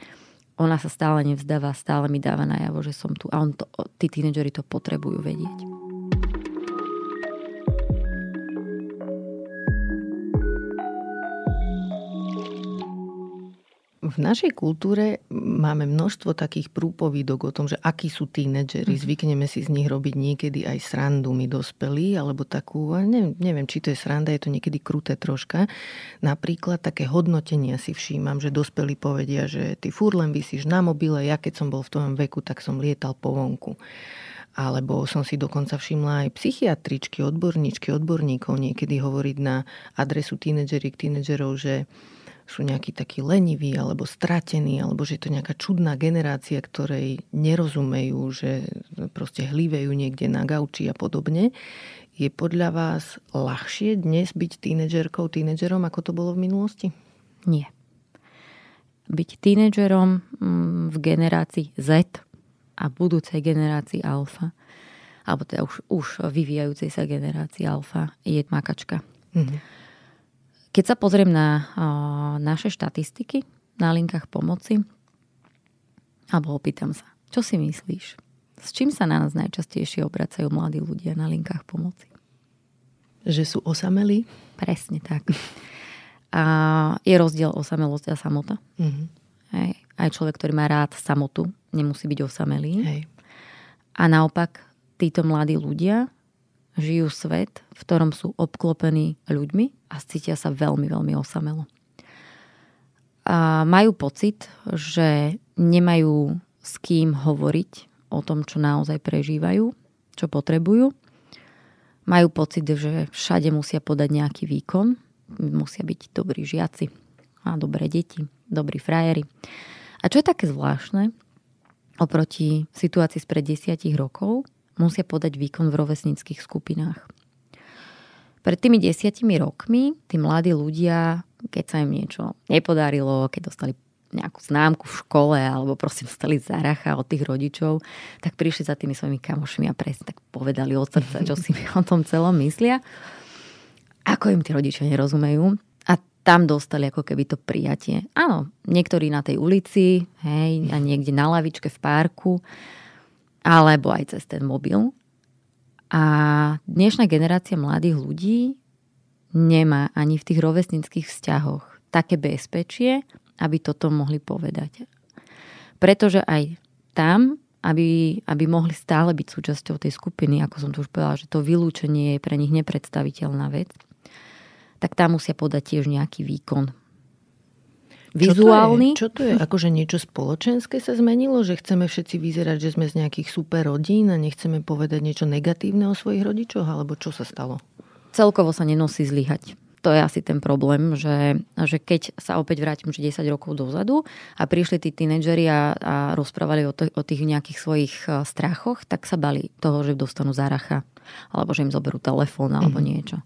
ona sa stále nevzdáva, stále mi dáva najavo, že som tu. A on to, tí tínedžeri to potrebujú vedieť. V našej kultúre máme množstvo takých prúpovídok o tom, že akí sú tínedžeri. Mm-hmm. Zvykneme si z nich robiť niekedy aj srandu my dospelí, alebo takú, neviem, neviem, či to je sranda, je to niekedy kruté troška. Napríklad také hodnotenia si všímam, že dospelí povedia, že ty fur len vysíš na mobile, ja keď som bol v tvojom veku, tak som lietal po vonku. Alebo som si dokonca všimla aj psychiatričky, odborníčky, odborníkov niekedy hovoriť na adresu tínedžeriek, tínedžerov, že sú nejakí takí leniví alebo stratení, alebo že je to nejaká čudná generácia, ktorej nerozumejú, že proste hlívejú niekde na gauči a podobne. Je podľa vás ľahšie dnes byť tínedžerkou, tínedžerom, ako to bolo v minulosti? Nie. Byť tínedžerom mm, v generácii Z a budúcej generácii alfa, alebo teda už, už vyvíjajúcej sa generácii alfa, je makačka. Mm-hmm keď sa pozriem na naše štatistiky na linkách pomoci, alebo opýtam sa, čo si myslíš? S čím sa na nás najčastejšie obracajú mladí ľudia na linkách pomoci? Že sú osamelí? Presne tak. A je rozdiel osamelosť a samota. Mm-hmm. Hej. Aj človek, ktorý má rád samotu, nemusí byť osamelý. Hej. A naopak, títo mladí ľudia žijú svet, v ktorom sú obklopení ľuďmi a cítia sa veľmi, veľmi osamelo. A majú pocit, že nemajú s kým hovoriť o tom, čo naozaj prežívajú, čo potrebujú. Majú pocit, že všade musia podať nejaký výkon, musia byť dobrí žiaci a dobré deti, dobrí frajeri. A čo je také zvláštne, oproti situácii spred desiatich rokov, musia podať výkon v rovesnických skupinách. Pred tými desiatimi rokmi tí mladí ľudia, keď sa im niečo nepodarilo, keď dostali nejakú známku v škole alebo proste dostali zaracha od tých rodičov, tak prišli za tými svojimi kamošmi a presne tak povedali od srdca, čo si <laughs> o tom celom myslia. Ako im tí rodičia nerozumejú. A tam dostali ako keby to prijatie. Áno, niektorí na tej ulici, hej, a niekde na lavičke v parku alebo aj cez ten mobil. A dnešná generácia mladých ľudí nemá ani v tých rovesnických vzťahoch také bezpečie, aby toto mohli povedať. Pretože aj tam, aby, aby mohli stále byť súčasťou tej skupiny, ako som tu už povedala, že to vylúčenie je pre nich nepredstaviteľná vec, tak tam musia podať tiež nejaký výkon vizuálny. Čo to je? Čo to je? Akože niečo spoločenské sa zmenilo? Že chceme všetci vyzerať, že sme z nejakých super rodín a nechceme povedať niečo negatívne o svojich rodičoch? Alebo čo sa stalo? Celkovo sa nenosí zlyhať. To je asi ten problém, že, že keď sa opäť vrátim že 10 rokov dozadu a prišli tí tínedžeri a, a rozprávali o, to, o tých nejakých svojich e, strachoch, tak sa bali toho, že dostanú záracha alebo že im zoberú telefón alebo mm-hmm. niečo.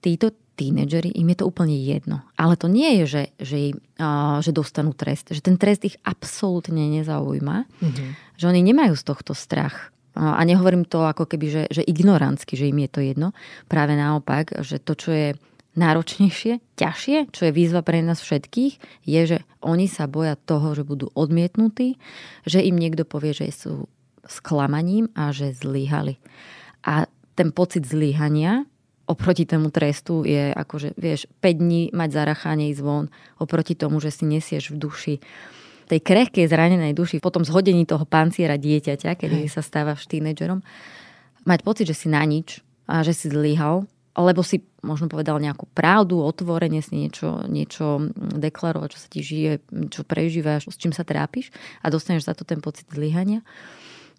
Títo tínedžeri, im je to úplne jedno. Ale to nie je, že, že, uh, že dostanú trest. Že ten trest ich absolútne nezaujíma. Mm-hmm. Že oni nemajú z tohto strach. A nehovorím to ako keby, že, že ignorantsky, že im je to jedno. Práve naopak, že to, čo je náročnejšie, ťažšie, čo je výzva pre nás všetkých, je, že oni sa boja toho, že budú odmietnutí, že im niekto povie, že sú sklamaním a že zlyhali. A ten pocit zlyhania oproti tomu trestu je akože, vieš, 5 dní mať zarachánej zvon oproti tomu, že si nesieš v duši tej krehkej zranenej duši, potom zhodení toho panciera dieťaťa, Hej. sa stávaš tínedžerom, mať pocit, že si na nič a že si zlyhal, alebo si možno povedal nejakú pravdu, otvorene si niečo, niečo deklarovať, čo sa ti žije, čo prežívaš, s čím sa trápiš a dostaneš za to ten pocit zlyhania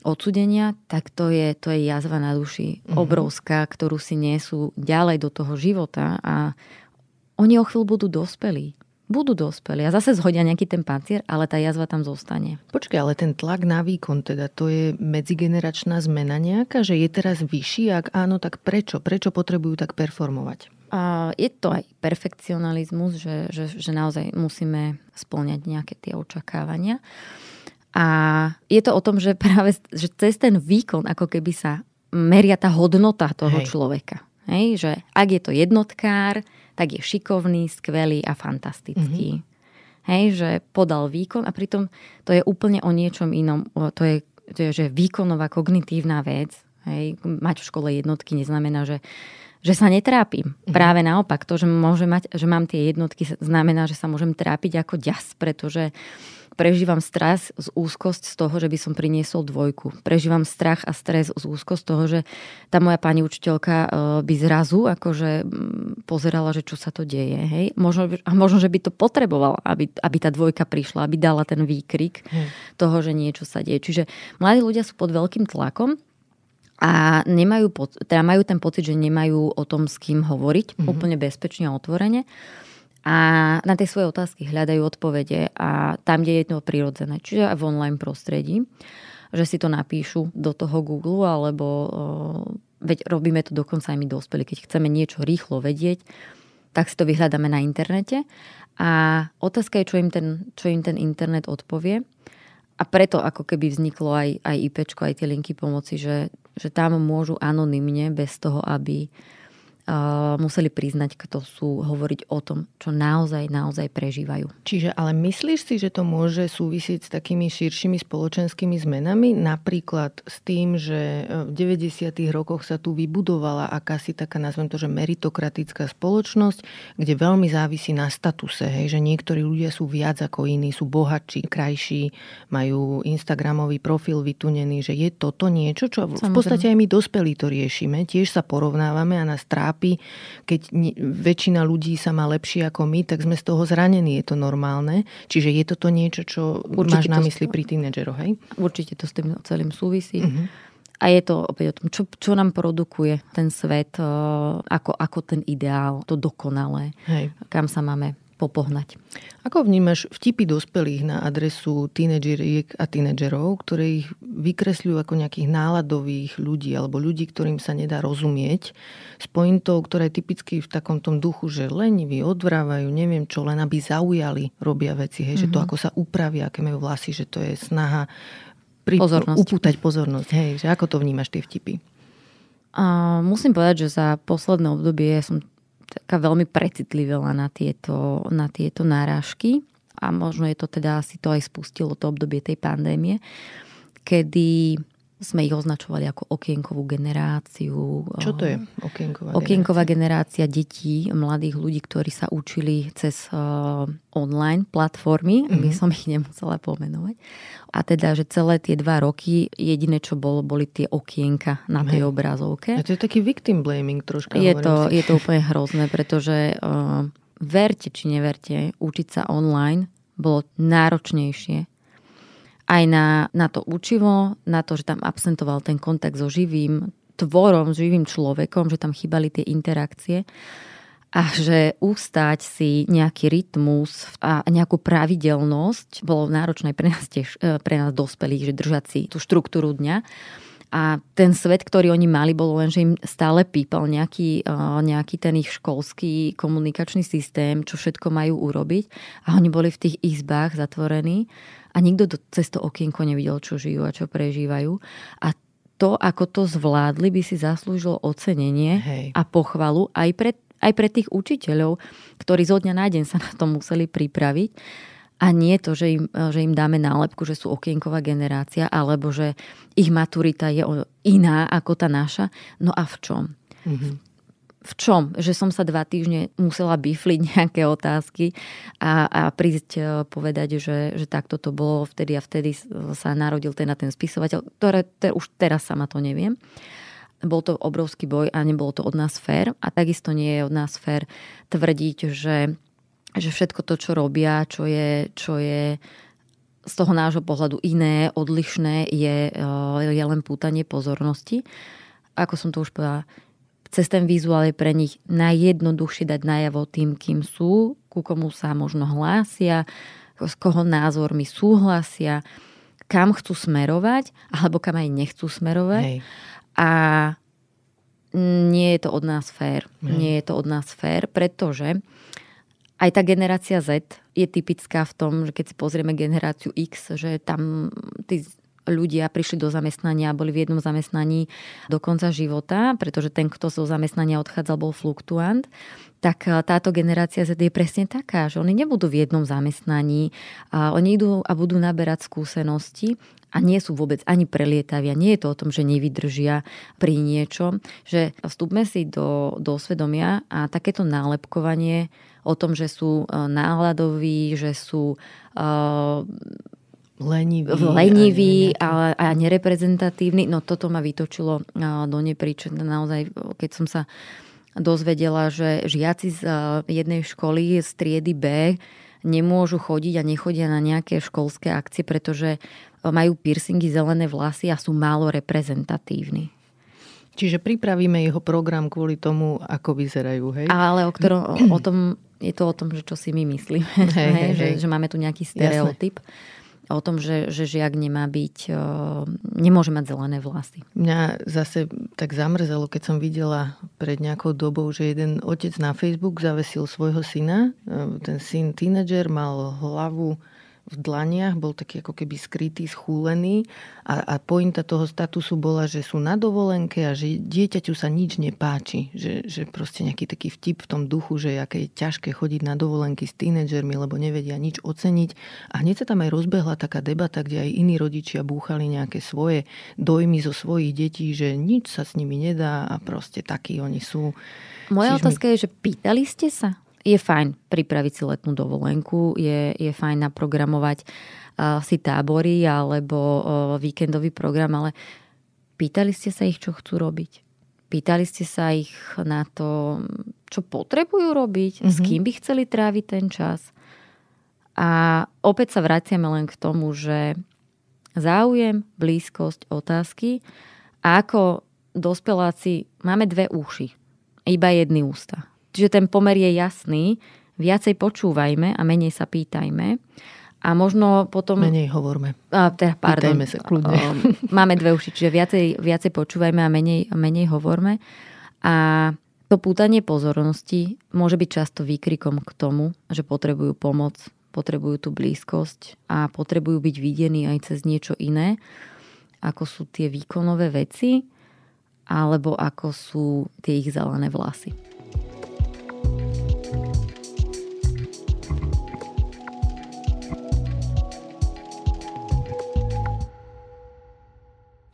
odsudenia, tak to je, to je jazva na duši mm-hmm. obrovská, ktorú si nesú ďalej do toho života a oni o chvíľu budú dospelí. Budú dospelí a zase zhodia nejaký ten pancier, ale tá jazva tam zostane. Počkaj, ale ten tlak na výkon, teda to je medzigeneračná zmena nejaká, že je teraz vyšší? Ak áno, tak prečo? Prečo potrebujú tak performovať? A je to aj perfekcionalizmus, že, že, že naozaj musíme splňať nejaké tie očakávania. A je to o tom, že práve že cez ten výkon ako keby sa meria tá hodnota toho Hej. človeka. Hej, že ak je to jednotkár, tak je šikovný, skvelý a fantastický. Mm-hmm. Hej, že podal výkon a pritom to je úplne o niečom inom. To je, to je že výkonová kognitívna vec. Hej, mať v škole jednotky neznamená, že že sa netrápim. Mm-hmm. Práve naopak, to, že, môže mať, že mám tie jednotky, znamená, že sa môžem trápiť ako ďas, pretože prežívam stres z úzkosť z toho, že by som priniesol dvojku. Prežívam strach a stres z úzkosť z toho, že tá moja pani učiteľka e, by zrazu akože pozerala, že čo sa to deje. Hej? Možno, a možno, že by to potreboval, aby, aby tá dvojka prišla, aby dala ten výkrik hmm. toho, že niečo sa deje. Čiže mladí ľudia sú pod veľkým tlakom a nemajú, teda majú ten pocit, že nemajú o tom s kým hovoriť mm-hmm. úplne bezpečne a otvorene. A na tie svoje otázky hľadajú odpovede a tam, kde je to prirodzené, čiže aj v online prostredí, že si to napíšu do toho Google alebo veď robíme to dokonca aj my dospelí, keď chceme niečo rýchlo vedieť, tak si to vyhľadáme na internete a otázka je, čo im ten, čo im ten internet odpovie. A preto ako keby vzniklo aj, aj IPčko, aj tie linky pomoci, že, že tam môžu anonymne, bez toho, aby museli priznať, kto sú, hovoriť o tom, čo naozaj, naozaj prežívajú. Čiže ale myslíš si, že to môže súvisieť s takými širšími spoločenskými zmenami? Napríklad s tým, že v 90. rokoch sa tu vybudovala akási taká, nazvem to, že meritokratická spoločnosť, kde veľmi závisí na statuse, hej, že niektorí ľudia sú viac ako iní, sú bohatší, krajší, majú Instagramový profil vytunený, že je toto niečo, čo Samozrejme. v podstate aj my dospelí to riešime, tiež sa porovnávame a nás trápi trápi, keď väčšina ľudí sa má lepšie ako my, tak sme z toho zranení, je to normálne. Čiže je toto niečo, čo Určite máš na mysli pri tínedžeroch, hej? Určite to s tým celým súvisí. Uh-huh. A je to opäť o tom, čo, čo nám produkuje ten svet, ako, ako ten ideál, to dokonalé, Hej. kam sa máme popohnať. Ako vnímaš vtipy dospelých na adresu tínedžeriek a tínedžerov, ktoré ich vykresľujú ako nejakých náladových ľudí alebo ľudí, ktorým sa nedá rozumieť s pointou, ktorá je typicky v takom tom duchu, že leniví odvrávajú, neviem čo, len aby zaujali, robia veci, hej, mm-hmm. že to mhm. ako sa upravia, aké majú vlasy, že to je snaha pri, pozornosť. upútať pozornosť. Hej, že ako to vnímaš tie vtipy? A musím povedať, že za posledné obdobie som taká veľmi precitlivela na tieto, na tieto náražky a možno je to teda asi to aj spustilo to obdobie tej pandémie, kedy sme ich označovali ako okienkovú generáciu. Čo to je okienková generácia? Okienková generácia detí, mladých ľudí, ktorí sa učili cez uh, online platformy, mm-hmm. by som ich nemusela pomenovať. A teda, že celé tie dva roky jediné, čo bolo, boli tie okienka na tej Hej. obrazovke. A to je taký victim blaming troška. Je to, je to úplne hrozné, pretože uh, verte či neverte, učiť sa online bolo náročnejšie aj na, na to učivo, na to, že tam absentoval ten kontakt so živým tvorom, s živým človekom, že tam chýbali tie interakcie a že ustať si nejaký rytmus a nejakú pravidelnosť bolo náročné pre nás, tiež, e, pre nás dospelých, že držať si tú štruktúru dňa. A ten svet, ktorý oni mali, bolo len, že im stále pípal nejaký, e, nejaký ten ich školský komunikačný systém, čo všetko majú urobiť. A oni boli v tých izbách zatvorení a nikto do, cez to okienko nevidel, čo žijú a čo prežívajú. A to, ako to zvládli, by si zaslúžilo ocenenie Hej. a pochvalu aj pre, aj pre tých učiteľov, ktorí zo dňa na deň sa na to museli pripraviť. A nie to, že im, že im dáme nálepku, že sú okienková generácia, alebo že ich maturita je iná ako tá naša. No a v čom? Mm-hmm v čom? Že som sa dva týždne musela bifliť <laughs> nejaké otázky a, a prísť e, povedať, že, že takto to bolo vtedy a vtedy sa narodil ten a ten spisovateľ, ktoré te, už teraz sama to neviem. Bol to obrovský boj a nebolo to od nás fér a takisto nie je od nás fér tvrdiť, že, že všetko to, čo robia, čo je, čo je z toho nášho pohľadu iné, odlišné, je, e, je len pútanie pozornosti. Ako som to už povedala, cez ten vizuál je pre nich najjednoduchšie dať najavo tým, kým sú, ku komu sa možno hlásia, s koho názormi súhlasia, kam chcú smerovať, alebo kam aj nechcú smerovať. Hej. A nie je to od nás fér. Hej. Nie je to od nás fér, pretože aj tá generácia Z je typická v tom, že keď si pozrieme generáciu X, že tam tí ľudia prišli do zamestnania a boli v jednom zamestnaní do konca života, pretože ten, kto zo zamestnania odchádzal, bol fluktuant, tak e, táto generácia Z je presne taká, že oni nebudú v jednom zamestnaní, a oni idú a budú naberať skúsenosti a nie sú vôbec ani prelietavia. Nie je to o tom, že nevydržia pri niečom, že vstúpme si do, do svedomia a takéto nálepkovanie o tom, že sú e, náhľadoví, že sú uh, lenivý, lenivý a, a nereprezentatívny. No toto ma vytočilo do nepríče. Naozaj, keď som sa dozvedela, že žiaci z jednej školy z triedy B nemôžu chodiť a nechodia na nejaké školské akcie, pretože majú piercingy, zelené vlasy a sú málo reprezentatívni. Čiže pripravíme jeho program kvôli tomu, ako vyzerajú, hej? Ale o, ktorom, o tom je to o tom, že čo si my myslíme. Hej, <laughs> hej, že, hej. že máme tu nejaký stereotyp. Jasne o tom, že, že žiak nemá byť, nemôže mať zelené vlasy. Mňa zase tak zamrzelo, keď som videla pred nejakou dobou, že jeden otec na Facebook zavesil svojho syna. Ten syn tínedžer mal hlavu v dlaniach, bol taký ako keby skrytý, schúlený a, a pointa toho statusu bola, že sú na dovolenke a že dieťaťu sa nič nepáči. Že, že proste nejaký taký vtip v tom duchu, že aké je ťažké chodiť na dovolenky s tínedžermi, lebo nevedia nič oceniť. A hneď sa tam aj rozbehla taká debata, kde aj iní rodičia búchali nejaké svoje dojmy zo svojich detí, že nič sa s nimi nedá a proste takí oni sú. Moja Čiže otázka mi... je, že pýtali ste sa? Je fajn pripraviť si letnú dovolenku, je, je fajn naprogramovať uh, si tábory alebo uh, víkendový program, ale pýtali ste sa ich, čo chcú robiť? Pýtali ste sa ich na to, čo potrebujú robiť, mm-hmm. s mhm. kým by chceli tráviť ten čas. A opäť sa vraciame len k tomu, že záujem, blízkosť, otázky a ako dospeláci máme dve uši, iba jedny ústa. Čiže ten pomer je jasný. Viacej počúvajme a menej sa pýtajme. A možno potom... Menej hovorme. A, teda, pardon. Pýtajme sa kľudne. Máme dve uši, čiže viacej, viacej počúvajme a menej, menej hovorme. A to pútanie pozornosti môže byť často výkrikom k tomu, že potrebujú pomoc, potrebujú tú blízkosť a potrebujú byť videní aj cez niečo iné, ako sú tie výkonové veci, alebo ako sú tie ich zelené vlasy.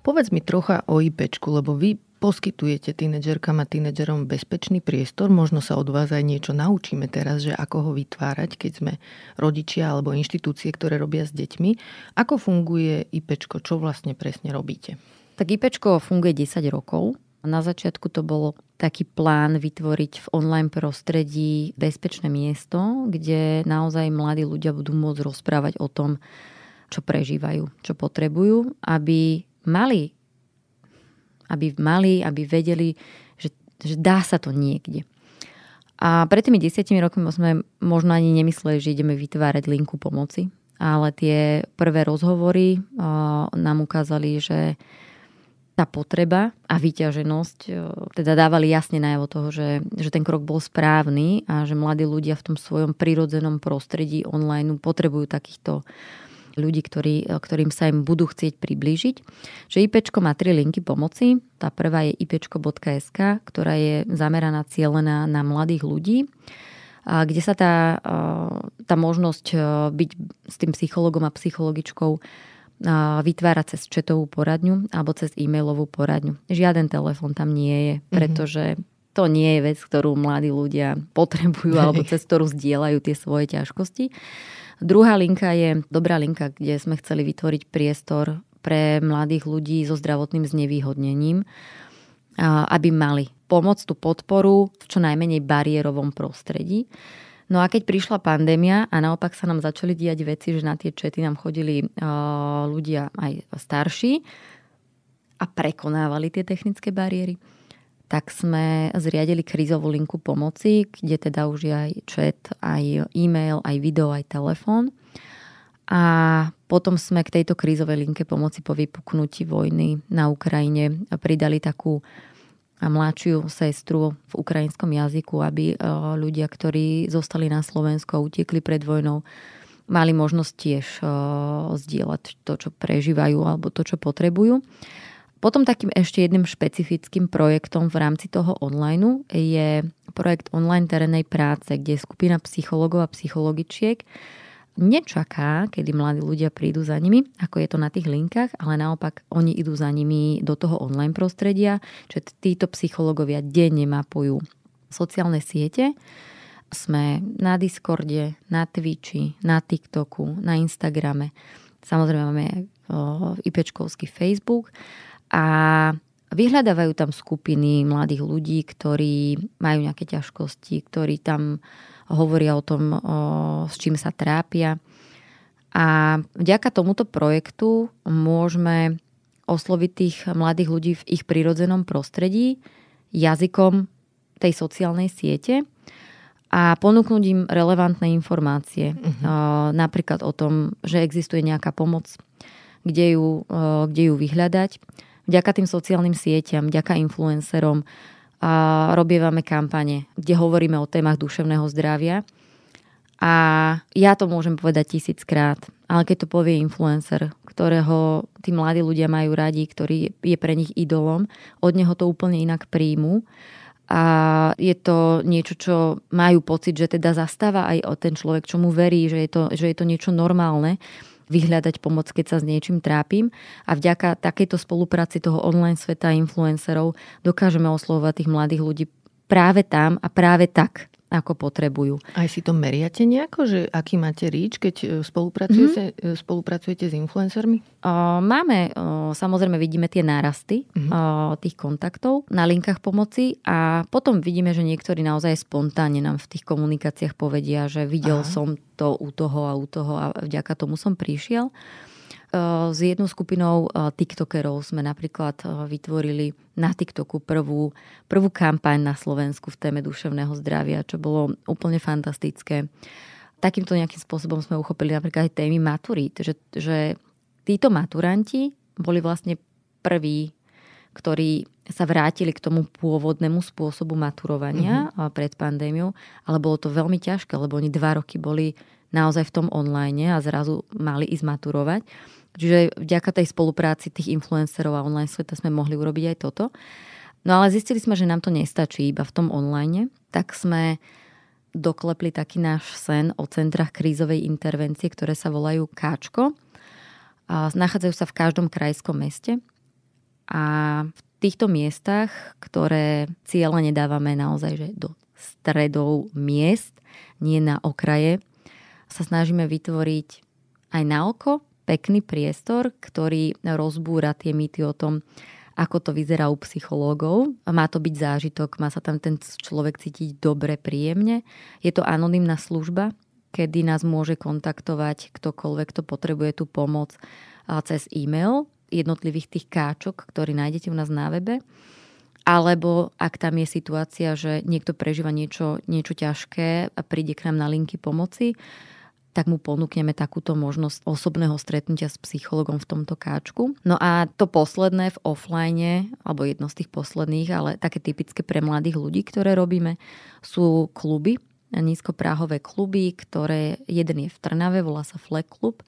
Povedz mi trocha o IPčku, lebo vy poskytujete tínedžerkám a tínedžerom bezpečný priestor. Možno sa od vás aj niečo naučíme teraz, že ako ho vytvárať, keď sme rodičia alebo inštitúcie, ktoré robia s deťmi. Ako funguje IPčko? Čo vlastne presne robíte? Tak IPčko funguje 10 rokov. Na začiatku to bolo taký plán vytvoriť v online prostredí bezpečné miesto, kde naozaj mladí ľudia budú môcť rozprávať o tom, čo prežívajú, čo potrebujú, aby mali, aby mali, aby vedeli, že, že dá sa to niekde. A pred tými desiatimi rokmi sme možno ani nemysleli, že ideme vytvárať linku pomoci, ale tie prvé rozhovory nám ukázali, že tá potreba a vyťaženosť teda dávali jasne najavo toho, že, že ten krok bol správny a že mladí ľudia v tom svojom prirodzenom prostredí online potrebujú takýchto ľudí, ktorí, ktorým sa im budú chcieť priblížiť. Že IPčko má tri linky pomoci. Tá prvá je ipčko.sk, ktorá je zameraná cieľená na mladých ľudí kde sa tá, tá možnosť byť s tým psychologom a psychologičkou vytvára cez četovú poradňu alebo cez e-mailovú poradňu. Žiaden telefon tam nie je, mhm. pretože to nie je vec, ktorú mladí ľudia potrebujú alebo cez ktorú zdieľajú tie svoje ťažkosti. Druhá linka je dobrá linka, kde sme chceli vytvoriť priestor pre mladých ľudí so zdravotným znevýhodnením, aby mali pomoc, tú podporu v čo najmenej bariérovom prostredí. No a keď prišla pandémia a naopak sa nám začali diať veci, že na tie čety nám chodili ľudia aj starší a prekonávali tie technické bariéry, tak sme zriadili krízovú linku pomoci, kde teda už je aj chat, aj e-mail, aj video, aj telefón. A potom sme k tejto krízovej linke pomoci po vypuknutí vojny na Ukrajine pridali takú mladšiu sestru v ukrajinskom jazyku, aby e, ľudia, ktorí zostali na Slovensku a utekli pred vojnou, mali možnosť tiež e, zdieľať to, čo prežívajú alebo to, čo potrebujú. Potom takým ešte jedným špecifickým projektom v rámci toho online je projekt online terénnej práce, kde skupina psychologov a psychologičiek nečaká, kedy mladí ľudia prídu za nimi, ako je to na tých linkách, ale naopak oni idú za nimi do toho online prostredia, že títo psychológovia denne mapujú sociálne siete. Sme na Discorde, na Twitchi, na TikToku, na Instagrame. Samozrejme máme IPčkovský Facebook a vyhľadávajú tam skupiny mladých ľudí, ktorí majú nejaké ťažkosti, ktorí tam hovoria o tom, o, s čím sa trápia. A vďaka tomuto projektu môžeme osloviť tých mladých ľudí v ich prirodzenom prostredí jazykom tej sociálnej siete a ponúknuť im relevantné informácie. Uh-huh. Napríklad o tom, že existuje nejaká pomoc, kde ju, kde ju vyhľadať. Vďaka tým sociálnym sieťam, vďaka influencerom a robievame kampane, kde hovoríme o témach duševného zdravia. A ja to môžem povedať tisíckrát, ale keď to povie influencer, ktorého tí mladí ľudia majú radi, ktorý je pre nich idolom, od neho to úplne inak príjmu a je to niečo, čo majú pocit, že teda zastáva aj o ten človek, čo mu verí, že je to, že je to niečo normálne vyhľadať pomoc, keď sa s niečím trápim. A vďaka takejto spolupráci toho online sveta influencerov dokážeme oslovovať tých mladých ľudí práve tam a práve tak, ako potrebujú. Aj si to meriate nejako, že aký máte ríč, keď e, spolupracujete, mm-hmm. spolupracujete s influencermi? Máme, samozrejme vidíme tie nárasty mm-hmm. tých kontaktov na linkách pomoci a potom vidíme, že niektorí naozaj spontánne nám v tých komunikáciách povedia, že videl Aha. som to u toho a u toho a vďaka tomu som prišiel. S jednou skupinou TikTokerov sme napríklad vytvorili na TikToku prvú, prvú kampaň na Slovensku v téme duševného zdravia, čo bolo úplne fantastické. Takýmto nejakým spôsobom sme uchopili napríklad aj témy maturít, že, že títo maturanti boli vlastne prví, ktorí sa vrátili k tomu pôvodnému spôsobu maturovania mm-hmm. pred pandémiou, ale bolo to veľmi ťažké, lebo oni dva roky boli naozaj v tom online a zrazu mali ísť maturovať. Čiže vďaka tej spolupráci tých influencerov a online sveta sme mohli urobiť aj toto. No ale zistili sme, že nám to nestačí iba v tom online, tak sme doklepli taký náš sen o centrách krízovej intervencie, ktoré sa volajú Káčko. A nachádzajú sa v každom krajskom meste. A v týchto miestach, ktoré cieľa nedávame naozaj že do stredov miest, nie na okraje, sa snažíme vytvoriť aj na oko pekný priestor, ktorý rozbúra tie mýty o tom, ako to vyzerá u psychológov. Má to byť zážitok, má sa tam ten človek cítiť dobre, príjemne. Je to anonymná služba, kedy nás môže kontaktovať ktokoľvek, kto potrebuje tú pomoc cez e-mail jednotlivých tých káčok, ktorý nájdete u nás na webe. Alebo ak tam je situácia, že niekto prežíva niečo, niečo ťažké a príde k nám na linky pomoci, tak mu ponúkneme takúto možnosť osobného stretnutia s psychologom v tomto káčku. No a to posledné v offline, alebo jedno z tých posledných, ale také typické pre mladých ľudí, ktoré robíme, sú kluby, nízkopráhové kluby, ktoré jeden je v Trnave, volá sa Flag Club.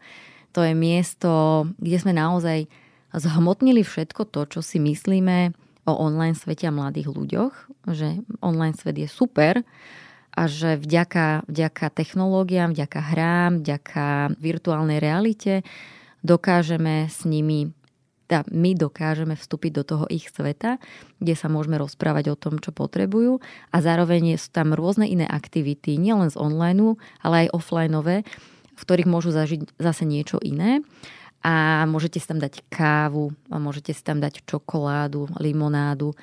To je miesto, kde sme naozaj zhmotnili všetko to, čo si myslíme o online svete a mladých ľuďoch, že online svet je super, a že vďaka, vďaka technológiám, vďaka hrám, vďaka virtuálnej realite dokážeme s nimi tá, my dokážeme vstúpiť do toho ich sveta, kde sa môžeme rozprávať o tom, čo potrebujú. A zároveň sú tam rôzne iné aktivity, nielen z online, ale aj offlineové, v ktorých môžu zažiť zase niečo iné. A môžete si tam dať kávu, a môžete si tam dať čokoládu, limonádu.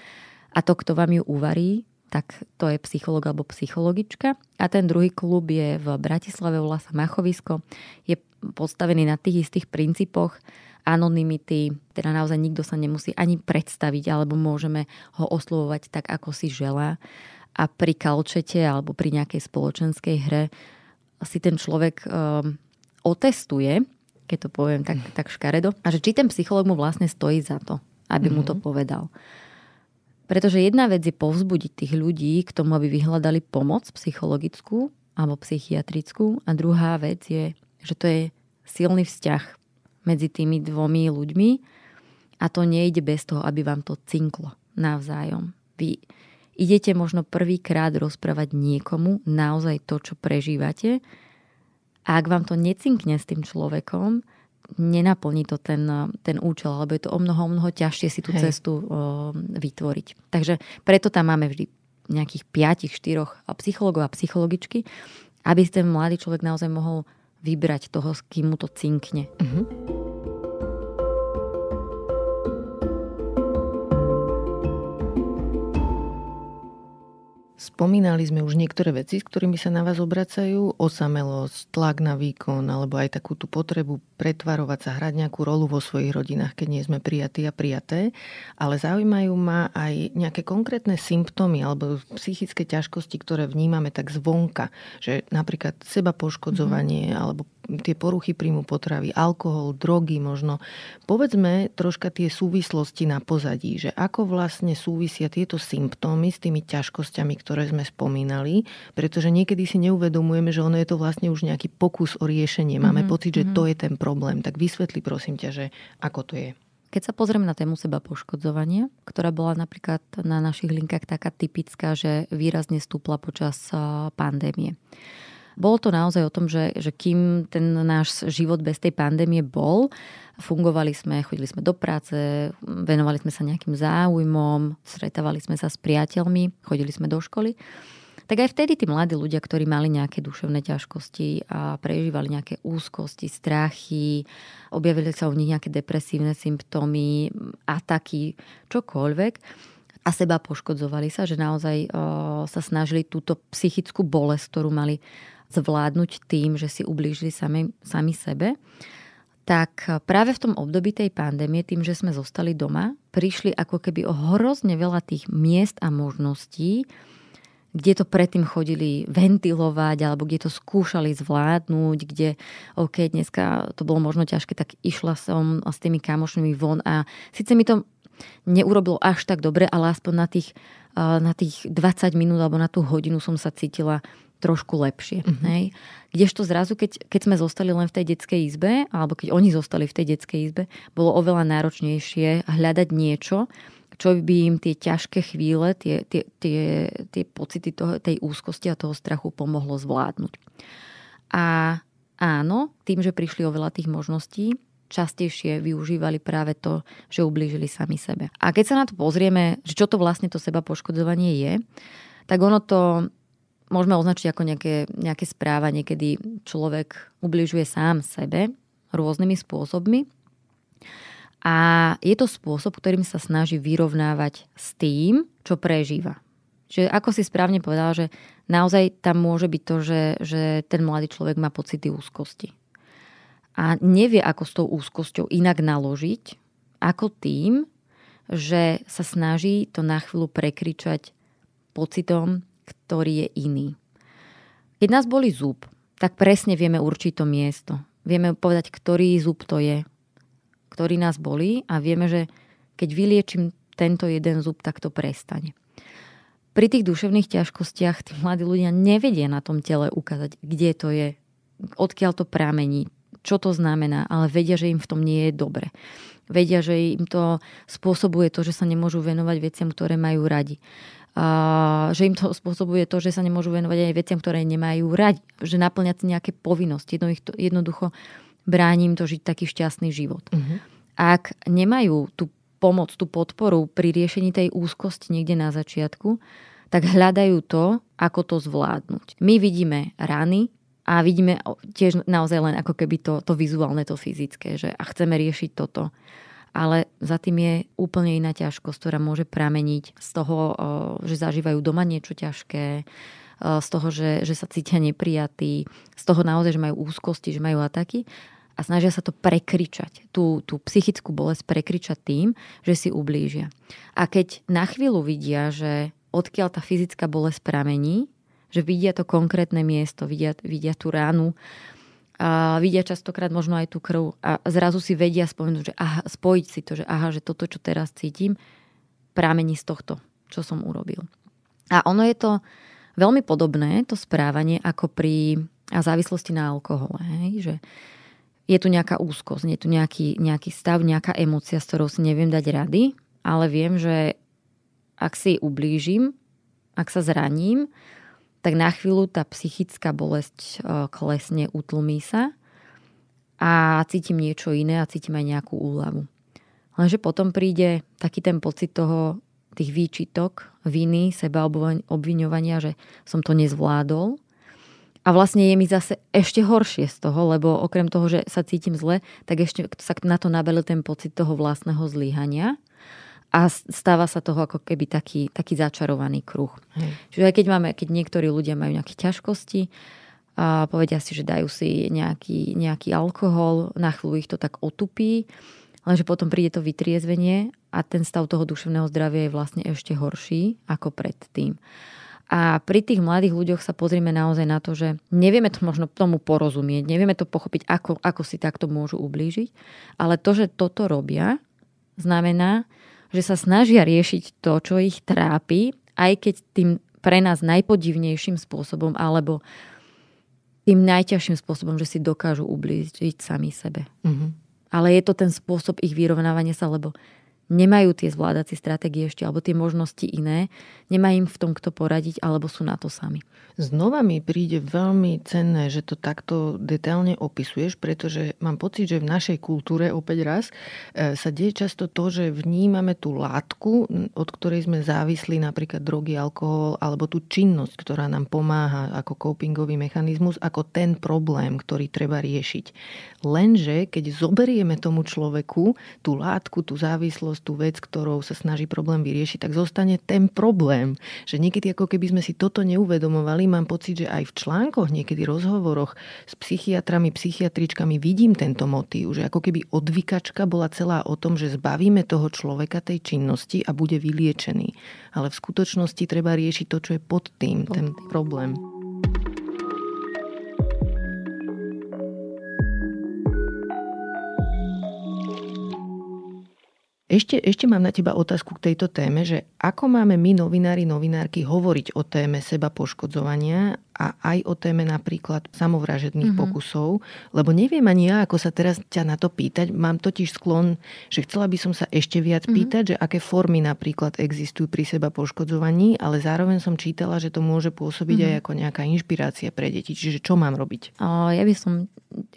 A to, kto vám ju uvarí, tak to je psycholog alebo psychologička. A ten druhý klub je v Bratislave, volá sa Machovisko. Je postavený na tých istých princípoch anonymity, teda naozaj nikto sa nemusí ani predstaviť, alebo môžeme ho oslovovať tak, ako si želá. A pri kalčete alebo pri nejakej spoločenskej hre si ten človek um, otestuje, keď to poviem tak, tak škaredo, a že či ten psycholog mu vlastne stojí za to, aby mm-hmm. mu to mhm. povedal. Pretože jedna vec je povzbudiť tých ľudí k tomu, aby vyhľadali pomoc psychologickú alebo psychiatrickú. A druhá vec je, že to je silný vzťah medzi tými dvomi ľuďmi. A to nejde bez toho, aby vám to cinklo navzájom. Vy idete možno prvýkrát rozprávať niekomu naozaj to, čo prežívate. A ak vám to necinkne s tým človekom, nenaplní to ten, ten účel, alebo je to o mnoho, o mnoho ťažšie si tú Hej. cestu o, vytvoriť. Takže preto tam máme vždy nejakých 5-4 psychologov a psychologičky, aby ten mladý človek naozaj mohol vybrať toho, s kým mu to cinkne. Uh-huh. Spomínali sme už niektoré veci, s ktorými sa na vás obracajú. Osamelosť, tlak na výkon, alebo aj takú tú potrebu pretvarovať sa, hrať nejakú rolu vo svojich rodinách, keď nie sme prijatí a prijaté. Ale zaujímajú ma aj nejaké konkrétne symptómy alebo psychické ťažkosti, ktoré vnímame tak zvonka. Že napríklad seba poškodzovanie mm-hmm. alebo tie poruchy príjmu potravy, alkohol, drogy možno. Povedzme troška tie súvislosti na pozadí, že ako vlastne súvisia tieto symptómy s tými ťažkosťami, ktoré sme spomínali, pretože niekedy si neuvedomujeme, že ono je to vlastne už nejaký pokus o riešenie. Máme mm-hmm. pocit, že to mhm. je ten problém. Tak vysvetli prosím ťa, že ako to je. Keď sa pozrieme na tému seba poškodzovania, ktorá bola napríklad na našich linkách taká typická, že výrazne stúpla počas pandémie. Bolo to naozaj o tom, že, že kým ten náš život bez tej pandémie bol, fungovali sme, chodili sme do práce, venovali sme sa nejakým záujmom, stretávali sme sa s priateľmi, chodili sme do školy, tak aj vtedy tí mladí ľudia, ktorí mali nejaké duševné ťažkosti a prežívali nejaké úzkosti, strachy, objavili sa u nich nejaké depresívne symptómy, ataky, čokoľvek, a seba poškodzovali sa, že naozaj o, sa snažili túto psychickú bolesť, ktorú mali zvládnuť tým, že si ublížili sami, sami sebe, tak práve v tom období tej pandémie, tým, že sme zostali doma, prišli ako keby o hrozne veľa tých miest a možností, kde to predtým chodili ventilovať alebo kde to skúšali zvládnuť, kde OK, dneska to bolo možno ťažké, tak išla som s tými kamošmi von a síce mi to neurobilo až tak dobre, ale aspoň na tých, na tých 20 minút alebo na tú hodinu som sa cítila trošku lepšie. Mm-hmm. Hej. Kdežto zrazu, keď, keď sme zostali len v tej detskej izbe, alebo keď oni zostali v tej detskej izbe, bolo oveľa náročnejšie hľadať niečo, čo by im tie ťažké chvíle, tie, tie, tie, tie pocity toho, tej úzkosti a toho strachu pomohlo zvládnuť. A áno, tým, že prišli oveľa tých možností, častejšie využívali práve to, že ublížili sami sebe. A keď sa na to pozrieme, že čo to vlastne to seba poškodzovanie je, tak ono to môžeme označiť ako nejaké, nejaké správanie, kedy človek ubližuje sám sebe rôznymi spôsobmi. A je to spôsob, ktorým sa snaží vyrovnávať s tým, čo prežíva. Že ako si správne povedal, že naozaj tam môže byť to, že, že ten mladý človek má pocity úzkosti. A nevie, ako s tou úzkosťou inak naložiť, ako tým, že sa snaží to na chvíľu prekričať pocitom, ktorý je iný. Keď nás boli zub, tak presne vieme určiť to miesto. Vieme povedať, ktorý zub to je, ktorý nás bolí a vieme, že keď vyliečím tento jeden zub, tak to prestane. Pri tých duševných ťažkostiach tí mladí ľudia nevedia na tom tele ukázať, kde to je, odkiaľ to pramení, čo to znamená, ale vedia, že im v tom nie je dobre. Vedia, že im to spôsobuje to, že sa nemôžu venovať veciam, ktoré majú radi a že im to spôsobuje to, že sa nemôžu venovať aj veciam, ktoré nemajú radi, že naplňať si nejaké povinnosti. Jedno, to, jednoducho bránim to žiť taký šťastný život. Uh-huh. Ak nemajú tú pomoc, tú podporu pri riešení tej úzkosti niekde na začiatku, tak hľadajú to, ako to zvládnuť. My vidíme rany a vidíme tiež naozaj len ako keby to, to vizuálne, to fyzické, že a chceme riešiť toto ale za tým je úplne iná ťažkosť, ktorá môže prameniť z toho, že zažívajú doma niečo ťažké, z toho, že, že sa cítia neprijatí, z toho naozaj, že majú úzkosti, že majú ataky a snažia sa to prekričať, tú, tú psychickú bolesť prekričať tým, že si ublížia. A keď na chvíľu vidia, že odkiaľ tá fyzická bolesť pramení, že vidia to konkrétne miesto, vidia, vidia tú ránu, a vidia častokrát možno aj tú krv a zrazu si vedia spomenúť, že aha, spojiť si to, že aha, že toto, čo teraz cítim, prámení z tohto, čo som urobil. A ono je to veľmi podobné, to správanie, ako pri a závislosti na alkohole. Hej? Že je tu nejaká úzkosť, je tu nejaký, nejaký stav, nejaká emocia, s ktorou si neviem dať rady, ale viem, že ak si ublížim, ak sa zraním, tak na chvíľu tá psychická bolesť e, klesne, utlmí sa a cítim niečo iné a cítim aj nejakú úľavu. Lenže potom príde taký ten pocit toho, tých výčitok, viny, seba obviňovania, že som to nezvládol. A vlastne je mi zase ešte horšie z toho, lebo okrem toho, že sa cítim zle, tak ešte sa na to nabelil ten pocit toho vlastného zlyhania. A stáva sa toho ako keby taký, taký začarovaný kruh. Hej. Čiže aj keď, máme, keď niektorí ľudia majú nejaké ťažkosti, a povedia si, že dajú si nejaký, nejaký alkohol, na chvíľu ich to tak otupí, lenže potom príde to vytriezvenie a ten stav toho duševného zdravia je vlastne ešte horší ako predtým. A pri tých mladých ľuďoch sa pozrieme naozaj na to, že nevieme to možno tomu porozumieť, nevieme to pochopiť, ako, ako si takto môžu ublížiť, ale to, že toto robia, znamená, že sa snažia riešiť to, čo ich trápi, aj keď tým pre nás najpodivnejším spôsobom alebo tým najťažším spôsobom, že si dokážu ublížiť sami sebe. Mm-hmm. Ale je to ten spôsob ich vyrovnávania sa, lebo nemajú tie zvládacie stratégie ešte, alebo tie možnosti iné, nemá im v tom kto poradiť, alebo sú na to sami. Znova mi príde veľmi cenné, že to takto detailne opisuješ, pretože mám pocit, že v našej kultúre, opäť raz, e, sa deje často to, že vnímame tú látku, od ktorej sme závislí, napríklad drogy, alkohol, alebo tú činnosť, ktorá nám pomáha ako copingový mechanizmus, ako ten problém, ktorý treba riešiť. Lenže keď zoberieme tomu človeku tú látku, tú závislosť, tú vec, ktorou sa snaží problém vyriešiť, tak zostane ten problém. Že niekedy ako keby sme si toto neuvedomovali, mám pocit, že aj v článkoch, niekedy rozhovoroch s psychiatrami, psychiatričkami vidím tento motív, že ako keby odvykačka bola celá o tom, že zbavíme toho človeka tej činnosti a bude vyliečený. Ale v skutočnosti treba riešiť to, čo je pod tým, pod ten tým. problém. Ešte, ešte mám na teba otázku k tejto téme, že ako máme my, novinári, novinárky, hovoriť o téme seba poškodzovania a aj o téme napríklad samovražedných mm-hmm. pokusov, lebo neviem ani ja, ako sa teraz ťa na to pýtať. Mám totiž sklon, že chcela by som sa ešte viac mm-hmm. pýtať, že aké formy napríklad existujú pri seba poškodzovaní, ale zároveň som čítala, že to môže pôsobiť mm-hmm. aj ako nejaká inšpirácia pre deti. Čiže čo mám robiť? O, ja by som,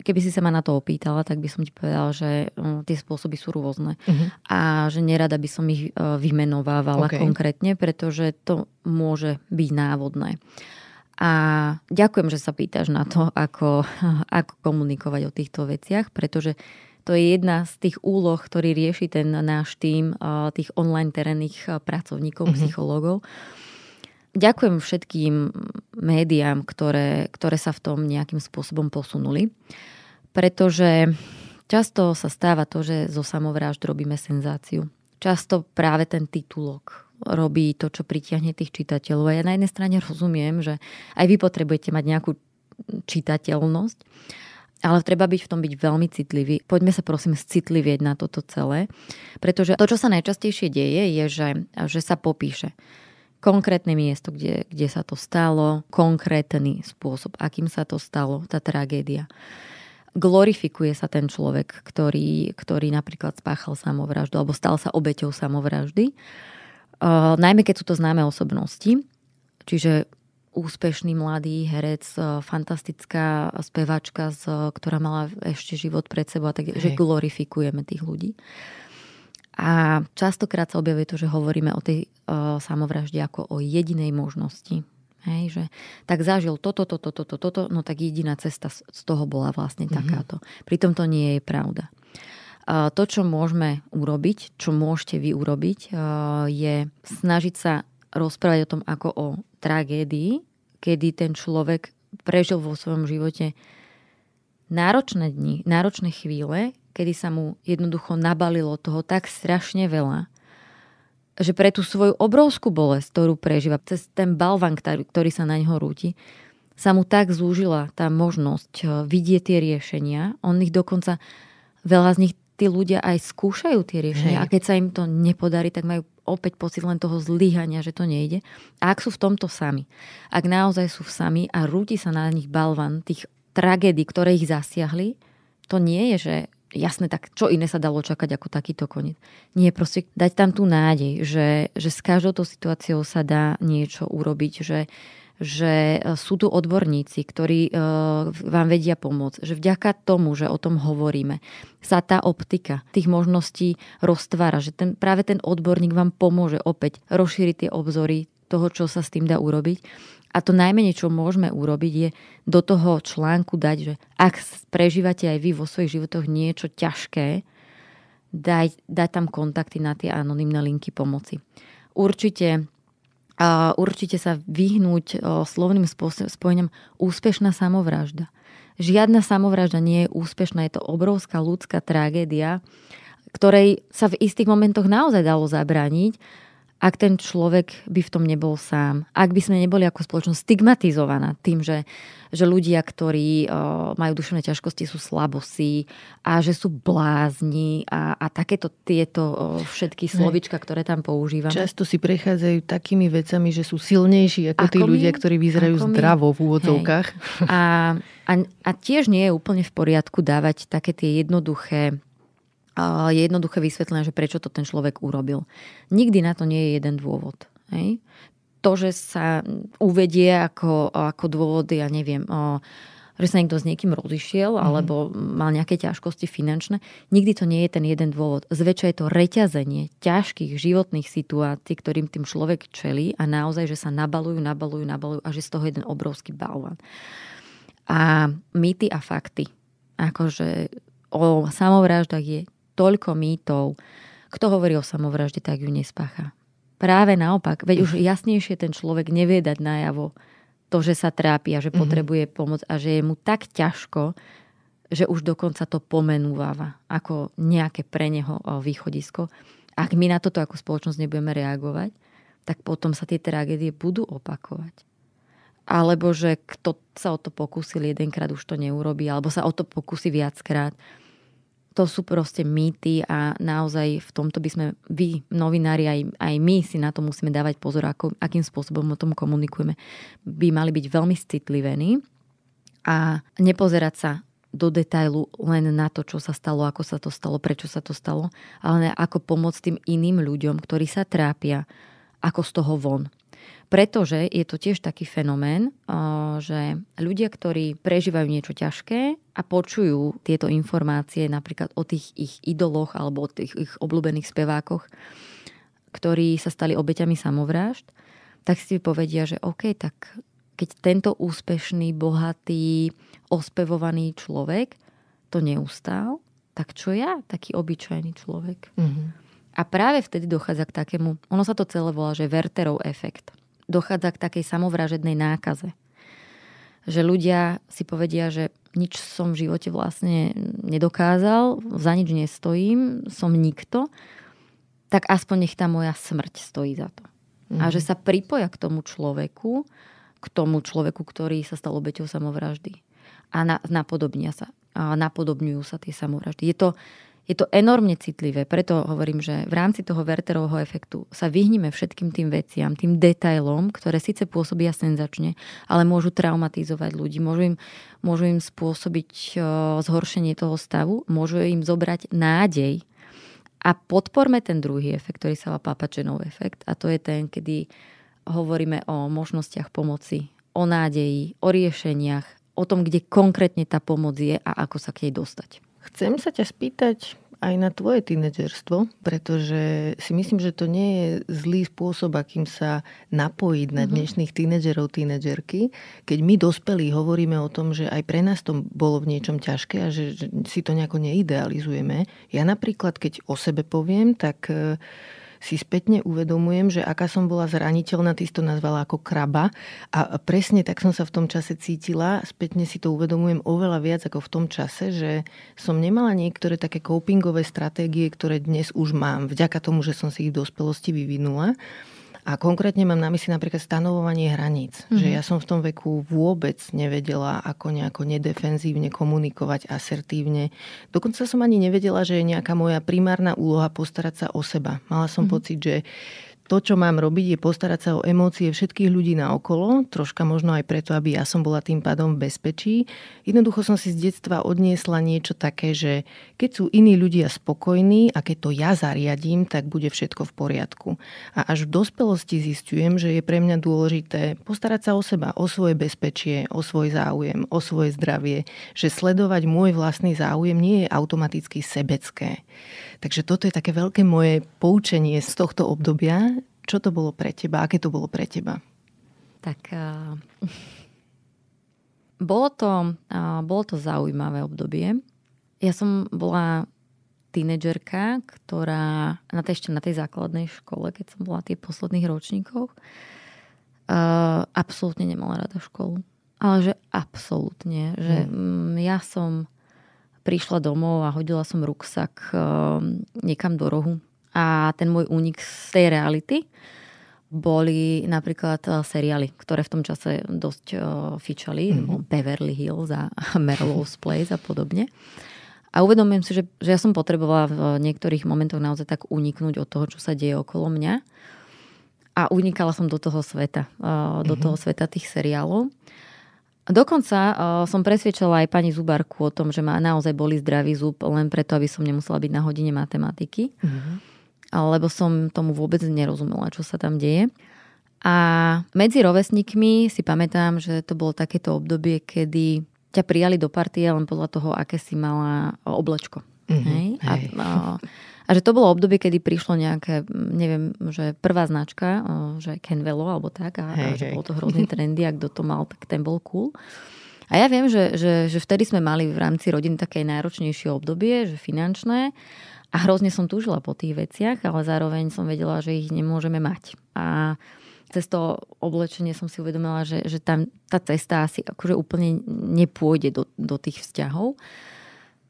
keby si sa ma na to opýtala, tak by som ti povedala, že o, tie spôsoby sú rôzne. Mm-hmm. A že nerada by som ich e, vymenovávala okay. Konkrétne, pretože to môže byť návodné. A ďakujem, že sa pýtaš na to, ako, <laughs> ako komunikovať o týchto veciach, pretože to je jedna z tých úloh, ktorý rieši ten náš tým e, tých online terénnych e, pracovníkov, mm-hmm. psychológov. Ďakujem všetkým médiám, ktoré, ktoré sa v tom nejakým spôsobom posunuli, pretože Často sa stáva to, že zo samovrážd robíme senzáciu. Často práve ten titulok robí to, čo pritiahne tých čitateľov. A ja na jednej strane rozumiem, že aj vy potrebujete mať nejakú čitateľnosť, ale treba byť v tom byť veľmi citlivý. Poďme sa prosím citlivieť na toto celé, pretože to, čo sa najčastejšie deje, je, že, že sa popíše konkrétne miesto, kde, kde sa to stalo, konkrétny spôsob, akým sa to stalo, tá tragédia glorifikuje sa ten človek, ktorý, ktorý napríklad spáchal samovraždu alebo stal sa obeťou samovraždy. Uh, najmä keď sú to známe osobnosti, čiže úspešný mladý herec, fantastická spevačka, ktorá mala ešte život pred sebou a tak, Hej. že glorifikujeme tých ľudí. A častokrát sa objavuje to, že hovoríme o tej uh, samovražde ako o jedinej možnosti. Hej, že tak zažil toto, toto, toto, toto, no tak jediná cesta z toho bola vlastne mm-hmm. takáto. Pritom to nie je pravda. To, čo môžeme urobiť, čo môžete vy urobiť, je snažiť sa rozprávať o tom ako o tragédii, kedy ten človek prežil vo svojom živote náročné dni, náročné chvíle, kedy sa mu jednoducho nabalilo toho tak strašne veľa, že pre tú svoju obrovskú bolesť, ktorú prežíva, cez ten balvan, ktorý, sa na ňo rúti, sa mu tak zúžila tá možnosť eh, vidieť tie riešenia. On ich dokonca, veľa z nich tí ľudia aj skúšajú tie riešenia. Hej. A keď sa im to nepodarí, tak majú opäť pocit len toho zlyhania, že to nejde. A ak sú v tomto sami, ak naozaj sú sami a rúti sa na nich balvan tých tragédií, ktoré ich zasiahli, to nie je, že jasné, tak čo iné sa dalo čakať ako takýto koniec. Nie, proste dať tam tú nádej, že, že s každou tou situáciou sa dá niečo urobiť, že, že e, sú tu odborníci, ktorí uh, vám vedia pomôcť. Že vďaka tomu, že o tom hovoríme, sa tá optika tých možností roztvára. Že ten, práve ten odborník vám pomôže opäť rozšíriť tie obzory toho, čo sa s tým dá urobiť a to najmenej, čo môžeme urobiť, je do toho článku dať, že ak prežívate aj vy vo svojich životoch niečo ťažké, dať, dať tam kontakty na tie anonimné linky pomoci. Určite určite sa vyhnúť slovným spojeniam úspešná samovražda. Žiadna samovražda nie je úspešná, je to obrovská ľudská tragédia, ktorej sa v istých momentoch naozaj dalo zabrániť, ak ten človek by v tom nebol sám. Ak by sme neboli ako spoločnosť stigmatizovaná tým, že, že ľudia, ktorí majú duševné ťažkosti, sú slabosí a že sú blázni a, a takéto tieto všetky slovička, ktoré tam používame. Často si prechádzajú takými vecami, že sú silnejší ako, ako tí my? ľudia, ktorí vyzerajú zdravo v úvodzovkách. A, a, a tiež nie je úplne v poriadku dávať také tie jednoduché je jednoduché vysvetlenie, že prečo to ten človek urobil. Nikdy na to nie je jeden dôvod. Hej? To, že sa uvedie ako, ako dôvod, ja neviem, o, že sa niekto s niekým rozišiel mm-hmm. alebo mal nejaké ťažkosti finančné. Nikdy to nie je ten jeden dôvod. Zväčša je to reťazenie ťažkých životných situácií, ktorým tým človek čelí a naozaj, že sa nabalujú, nabalujú, nabalujú a že z toho jeden obrovský balvan. A mýty a fakty. Akože o samovraždách je toľko mýtov. Kto hovorí o samovražde, tak ju nespácha. Práve naopak, veď už jasnejšie ten človek nevie dať najavo to, že sa trápi a že mm-hmm. potrebuje pomoc a že je mu tak ťažko, že už dokonca to pomenúváva ako nejaké pre neho východisko. Ak my na toto ako spoločnosť nebudeme reagovať, tak potom sa tie tragédie budú opakovať. Alebo že kto sa o to pokúsil jedenkrát, už to neurobí, alebo sa o to pokusí viackrát to sú proste mýty a naozaj v tomto by sme vy, novinári, aj, aj my si na to musíme dávať pozor, ako, akým spôsobom o tom komunikujeme. By mali byť veľmi citlivení a nepozerať sa do detailu len na to, čo sa stalo, ako sa to stalo, prečo sa to stalo, ale ako pomôcť tým iným ľuďom, ktorí sa trápia, ako z toho von. Pretože je to tiež taký fenomén, že ľudia, ktorí prežívajú niečo ťažké a počujú tieto informácie napríklad o tých ich idoloch alebo o tých ich obľúbených spevákoch, ktorí sa stali obeťami samovrážd, tak si povedia, že OK, tak keď tento úspešný, bohatý, ospevovaný človek to neustál, tak čo ja, taký obyčajný človek? Mm-hmm. A práve vtedy dochádza k takému, ono sa to celé volá, že Werterov efekt dochádza k takej samovražednej nákaze. Že ľudia si povedia, že nič som v živote vlastne nedokázal, za nič nestojím, som nikto, tak aspoň nech tá moja smrť stojí za to. Mm-hmm. A že sa pripoja k tomu človeku, k tomu človeku, ktorý sa stal obeťou samovraždy. A na, napodobnia sa. A napodobňujú sa tie samovraždy. Je to, je to enormne citlivé, preto hovorím, že v rámci toho Werterovho efektu sa vyhnime všetkým tým veciam, tým detailom, ktoré síce pôsobia senzačne, ale môžu traumatizovať ľudí, môžu im, môžu im spôsobiť zhoršenie toho stavu, môžu im zobrať nádej a podporme ten druhý efekt, ktorý sa volá Papačenov efekt a to je ten, kedy hovoríme o možnostiach pomoci, o nádeji, o riešeniach, o tom, kde konkrétne tá pomoc je a ako sa k nej dostať. Chcem sa ťa spýtať aj na tvoje tínedžerstvo, pretože si myslím, že to nie je zlý spôsob, akým sa napojiť na mhm. dnešných tínedžerov, tínedžerky. Keď my dospelí hovoríme o tom, že aj pre nás to bolo v niečom ťažké a že si to nejako neidealizujeme. Ja napríklad, keď o sebe poviem, tak si spätne uvedomujem, že aká som bola zraniteľná, ty si to nazvala ako kraba a presne tak som sa v tom čase cítila, spätne si to uvedomujem oveľa viac ako v tom čase, že som nemala niektoré také copingové stratégie, ktoré dnes už mám, vďaka tomu, že som si ich v dospelosti vyvinula. A konkrétne mám na mysli napríklad stanovovanie hraníc. Mm-hmm. Že mhm. ja som v tom veku vôbec nevedela, ako nejako nedefenzívne komunikovať asertívne. Dokonca som ani nevedela, že je nejaká moja primárna úloha postarať sa o seba. Mala som mm-hmm. pocit, že to, čo mám robiť, je postarať sa o emócie všetkých ľudí na okolo, troška možno aj preto, aby ja som bola tým pádom v bezpečí. Jednoducho som si z detstva odniesla niečo také, že keď sú iní ľudia spokojní a keď to ja zariadím, tak bude všetko v poriadku. A až v dospelosti zistujem, že je pre mňa dôležité postarať sa o seba, o svoje bezpečie, o svoj záujem, o svoje zdravie, že sledovať môj vlastný záujem nie je automaticky sebecké. Takže toto je také veľké moje poučenie z tohto obdobia, čo to bolo pre teba? Aké to bolo pre teba? Tak uh, bolo, to, uh, bolo to zaujímavé obdobie. Ja som bola tínedžerka, ktorá na tej, ešte na tej základnej škole, keď som bola tie posledných ročníkoch, uh, absolútne nemala rada školu. Ale že absolútne. Že hmm. ja som prišla domov a hodila som ruksak uh, niekam do rohu. A ten môj únik z tej reality boli napríklad uh, seriály, ktoré v tom čase dosť uh, fičali. Mm-hmm. Beverly Hills a <laughs> Merlow's Place a podobne. A uvedomujem si, že, že ja som potrebovala v niektorých momentoch naozaj tak uniknúť od toho, čo sa deje okolo mňa. A unikala som do toho sveta, do mm-hmm. toho sveta tých seriálov. Dokonca uh, som presvedčala aj pani Zubarku o tom, že ma naozaj boli zdravý zub len preto, aby som nemusela byť na hodine matematiky. Mm-hmm. Lebo som tomu vôbec nerozumela, čo sa tam deje. A medzi rovesníkmi si pamätám, že to bolo takéto obdobie, kedy ťa prijali do partie len podľa toho, aké si mala oblečko. Mm-hmm. Hej? A, a, a že to bolo obdobie, kedy prišlo nejaké, neviem, že prvá značka, že Kenvelo alebo tak, a, hej, a že hej. bolo to hrozný <laughs> trendy a kto to mal, tak ten bol cool. A ja viem, že, že, že vtedy sme mali v rámci rodiny také najročnejšie obdobie, že finančné a hrozne som túžila po tých veciach, ale zároveň som vedela, že ich nemôžeme mať. A cez to oblečenie som si uvedomila, že, že tam tá cesta asi akože úplne nepôjde do, do tých vzťahov.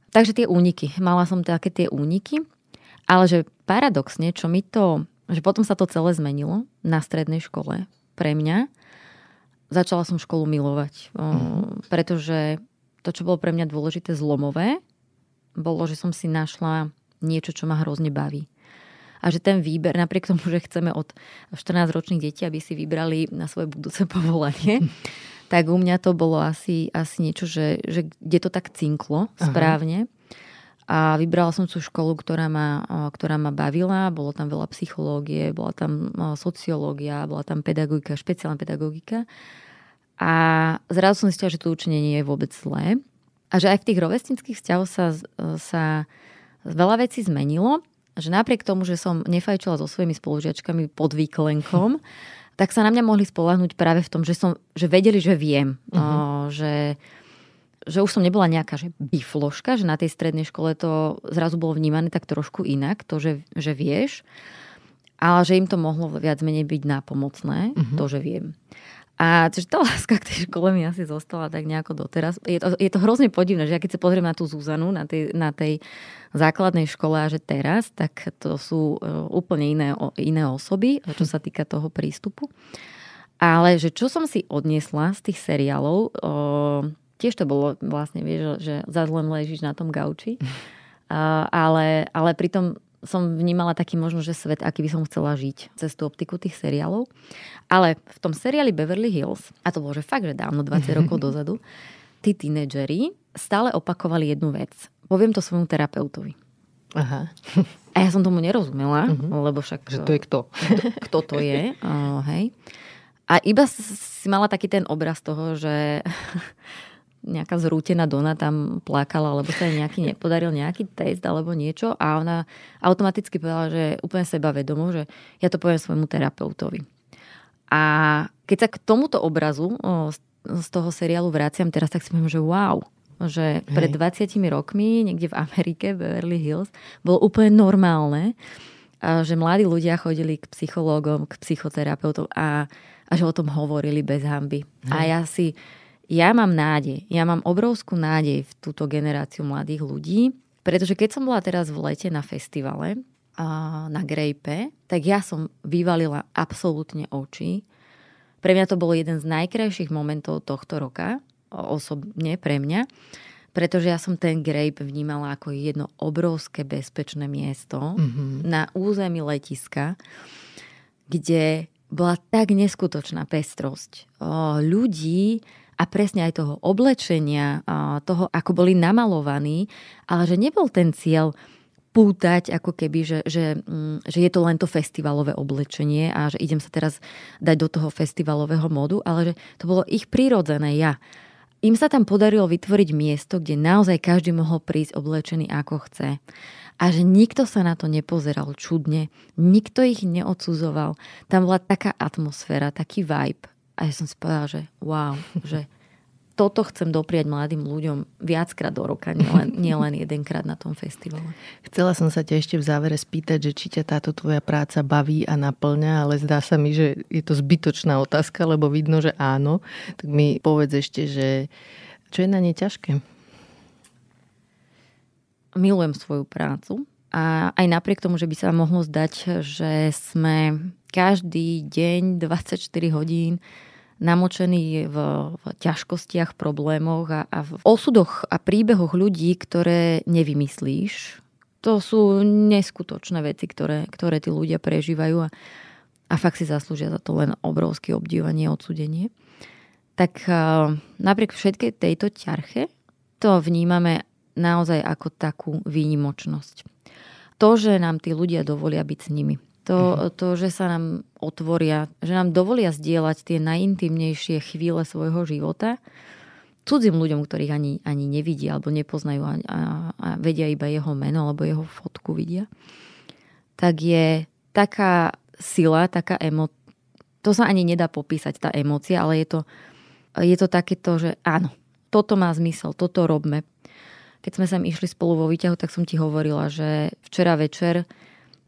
Takže tie úniky. Mala som také tie úniky, ale že paradoxne, čo mi to, že potom sa to celé zmenilo na strednej škole pre mňa, začala som školu milovať. Mm-hmm. Pretože to, čo bolo pre mňa dôležité zlomové, bolo, že som si našla niečo, čo ma hrozne baví a že ten výber, napriek tomu, že chceme od 14-ročných detí, aby si vybrali na svoje budúce <laughs> povolanie, tak u mňa to bolo asi, asi niečo, že, že kde to tak cinklo správne. Aha. A vybrala som tú školu, ktorá ma, ktorá ma bavila. Bolo tam veľa psychológie, bola tam sociológia, bola tam pedagogika, špeciálna pedagogika. A zrazu som zistila, že to učenie nie je vôbec zlé. A že aj v tých rovesnických vzťahoch sa, sa veľa vecí zmenilo že napriek tomu, že som nefajčila so svojimi spolužiačkami pod výklenkom, <laughs> tak sa na mňa mohli spolahnuť práve v tom, že, som, že vedeli, že viem. Uh-huh. O, že, že už som nebola nejaká že bifloška, že na tej strednej škole to zrazu bolo vnímané tak trošku inak, to, že, že vieš, ale že im to mohlo viac menej byť nápomocné, uh-huh. to, že viem. A čiže tá láska <laughs> k tej škole mi asi zostala tak nejako doteraz. Je to, je to hrozne podivné, že ja keď sa pozriem na tú Zuzanu, na tej, na tej základnej škole a že teraz, tak to sú e, úplne iné, iné osoby, čo sa týka toho prístupu. Ale že čo som si odniesla z tých seriálov, o, tiež to bolo vlastne, vieš, že zase len ležíš na tom gauči, <laughs> a, ale, ale pritom som vnímala taký možno, že svet, aký by som chcela žiť cez tú optiku tých seriálov. Ale v tom seriáli Beverly Hills, a to bolo, že fakt, že dávno, 20 <laughs> rokov dozadu, tí tínedžeri stále opakovali jednu vec. Poviem to svojmu terapeutovi. Aha. A ja som tomu nerozumela, uh-huh. lebo však... Že to je kto? Kto to je, <laughs> uh, hej. A iba si mala taký ten obraz toho, že nejaká zrútená Dona tam plakala, lebo sa jej nejaký nepodaril nejaký test alebo niečo a ona automaticky povedala, že je úplne sebavedomo, že ja to poviem svojmu terapeutovi. A keď sa k tomuto obrazu o, z toho seriálu vraciam teraz, tak si poviem, že wow, že pred 20 rokmi niekde v Amerike, v Beverly Hills, bolo úplne normálne, že mladí ľudia chodili k psychológom, k psychoterapeutom a, a že o tom hovorili bez hamby. Hej. A ja si ja mám nádej, ja mám obrovskú nádej v túto generáciu mladých ľudí, pretože keď som bola teraz v lete na festivale, na Grejpe, tak ja som vyvalila absolútne oči. Pre mňa to bolo jeden z najkrajších momentov tohto roka, osobne pre mňa, pretože ja som ten Grape vnímala ako jedno obrovské bezpečné miesto mm-hmm. na území letiska, kde bola tak neskutočná pestrosť o, ľudí, a presne aj toho oblečenia, toho, ako boli namalovaní, ale že nebol ten cieľ pútať, ako keby, že, že, mm, že je to len to festivalové oblečenie a že idem sa teraz dať do toho festivalového modu, ale že to bolo ich prírodzené ja. Im sa tam podarilo vytvoriť miesto, kde naozaj každý mohol prísť oblečený ako chce. A že nikto sa na to nepozeral čudne, nikto ich neodsudzoval. Tam bola taká atmosféra, taký vibe. A ja som si povedala, že wow, že toto chcem dopriať mladým ľuďom viackrát do roka, nielen, nielen jedenkrát na tom festivale. Chcela som sa ťa ešte v závere spýtať, že či ťa táto tvoja práca baví a naplňa, ale zdá sa mi, že je to zbytočná otázka, lebo vidno, že áno. Tak mi povedz ešte, že čo je na nej ťažké? Milujem svoju prácu a aj napriek tomu, že by sa mohlo zdať, že sme každý deň 24 hodín namočený v, v ťažkostiach, problémoch a, a v osudoch a príbehoch ľudí, ktoré nevymyslíš. To sú neskutočné veci, ktoré, ktoré tí ľudia prežívajú a, a fakt si zaslúžia za to len obrovské obdivovanie a odsudenie. Tak napriek všetkej tejto ťarche to vnímame naozaj ako takú výnimočnosť. To, že nám tí ľudia dovolia byť s nimi to, uh-huh. to, že sa nám otvoria, že nám dovolia zdieľať tie najintimnejšie chvíle svojho života cudzím ľuďom, ktorých ani, ani nevidia alebo nepoznajú a, a, a vedia iba jeho meno alebo jeho fotku vidia, tak je taká sila, taká emo... To sa ani nedá popísať, tá emócia, ale je to, je to takéto, že áno, toto má zmysel, toto robme. Keď sme sem išli spolu vo výťahu, tak som ti hovorila, že včera večer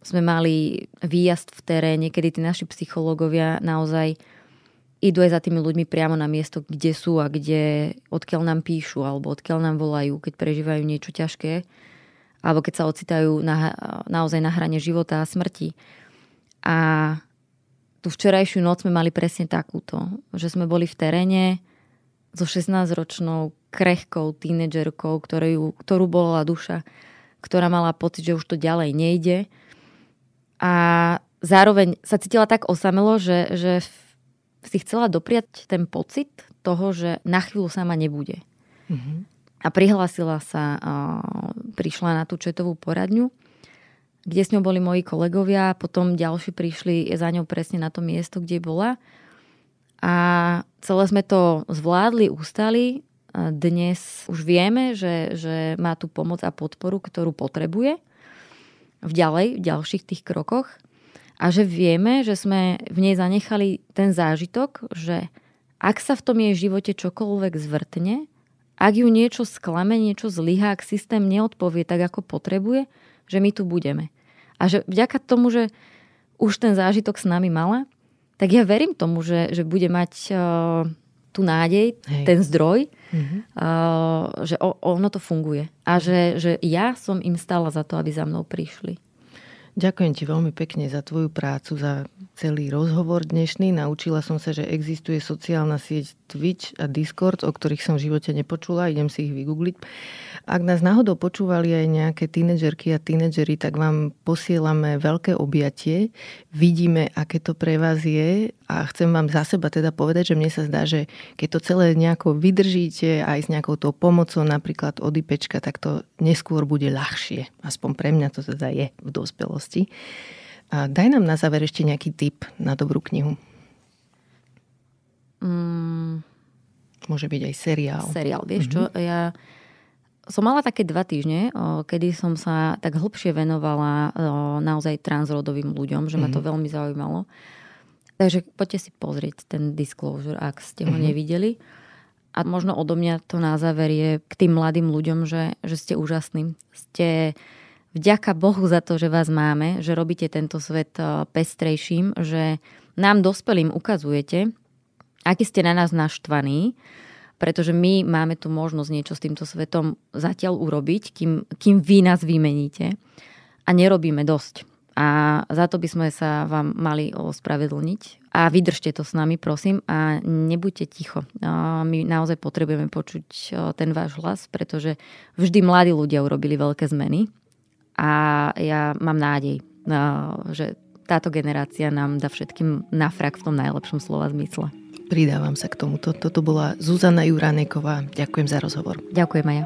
sme mali výjazd v teréne, kedy tí naši psychológovia naozaj idú aj za tými ľuďmi priamo na miesto, kde sú a kde, odkiaľ nám píšu alebo odkiaľ nám volajú, keď prežívajú niečo ťažké alebo keď sa ocitajú na, naozaj na hrane života a smrti. A tú včerajšiu noc sme mali presne takúto, že sme boli v teréne so 16-ročnou krehkou tínedžerkou, ktorú, ktorú bola duša, ktorá mala pocit, že už to ďalej nejde a zároveň sa cítila tak osamelo, že, že si chcela dopriať ten pocit toho, že na chvíľu sama nebude. Mm-hmm. A prihlásila sa, prišla na tú četovú poradňu, kde s ňou boli moji kolegovia, potom ďalší prišli za ňou presne na to miesto, kde bola. A celé sme to zvládli, ustali. Dnes už vieme, že, že má tú pomoc a podporu, ktorú potrebuje v ďalej, v ďalších tých krokoch a že vieme, že sme v nej zanechali ten zážitok, že ak sa v tom jej živote čokoľvek zvrtne, ak ju niečo sklame, niečo zlyhá, ak systém neodpovie tak, ako potrebuje, že my tu budeme. A že vďaka tomu, že už ten zážitok s nami mala, tak ja verím tomu, že, že bude mať uh, tú nádej, Hej. ten zdroj, mm-hmm. uh, že o, ono to funguje. A že, že ja som im stala za to, aby za mnou prišli. Ďakujem ti veľmi pekne za tvoju prácu, za celý rozhovor dnešný. Naučila som sa, že existuje sociálna sieť Twitch a Discord, o ktorých som v živote nepočula. Idem si ich vygoogliť. Ak nás náhodou počúvali aj nejaké tínedžerky a tínedžery, tak vám posielame veľké objatie. Vidíme, aké to pre vás je a chcem vám za seba teda povedať, že mne sa zdá, že keď to celé nejako vydržíte aj s nejakou tou pomocou, napríklad od IPčka, tak to neskôr bude ľahšie. Aspoň pre mňa to teda je v dospelosti. A daj nám na záver ešte nejaký tip na dobrú knihu. Mm. Môže byť aj seriál. Seriál, vieš mm-hmm. čo? Ja som mala také dva týždne, kedy som sa tak hlbšie venovala naozaj transrodovým ľuďom, že mm-hmm. ma to mhm. veľmi zaujímalo. Takže poďte si pozrieť ten disclosure, ak ste ho mm-hmm. nevideli. A možno odo mňa to na záver je k tým mladým ľuďom, že, že ste úžasní. Ste vďaka Bohu za to, že vás máme, že robíte tento svet e, pestrejším, že nám dospelým ukazujete, aký ste na nás naštvaní, pretože my máme tu možnosť niečo s týmto svetom zatiaľ urobiť, kým, kým vy nás vymeníte a nerobíme dosť. A za to by sme sa vám mali ospravedlniť. A vydržte to s nami, prosím, a nebuďte ticho. My naozaj potrebujeme počuť ten váš hlas, pretože vždy mladí ľudia urobili veľké zmeny. A ja mám nádej, že táto generácia nám dá všetkým na frak v tom najlepšom slova zmysle. Pridávam sa k tomuto. Toto bola Zuzana Juráneková. Ďakujem za rozhovor. Ďakujem aj ja.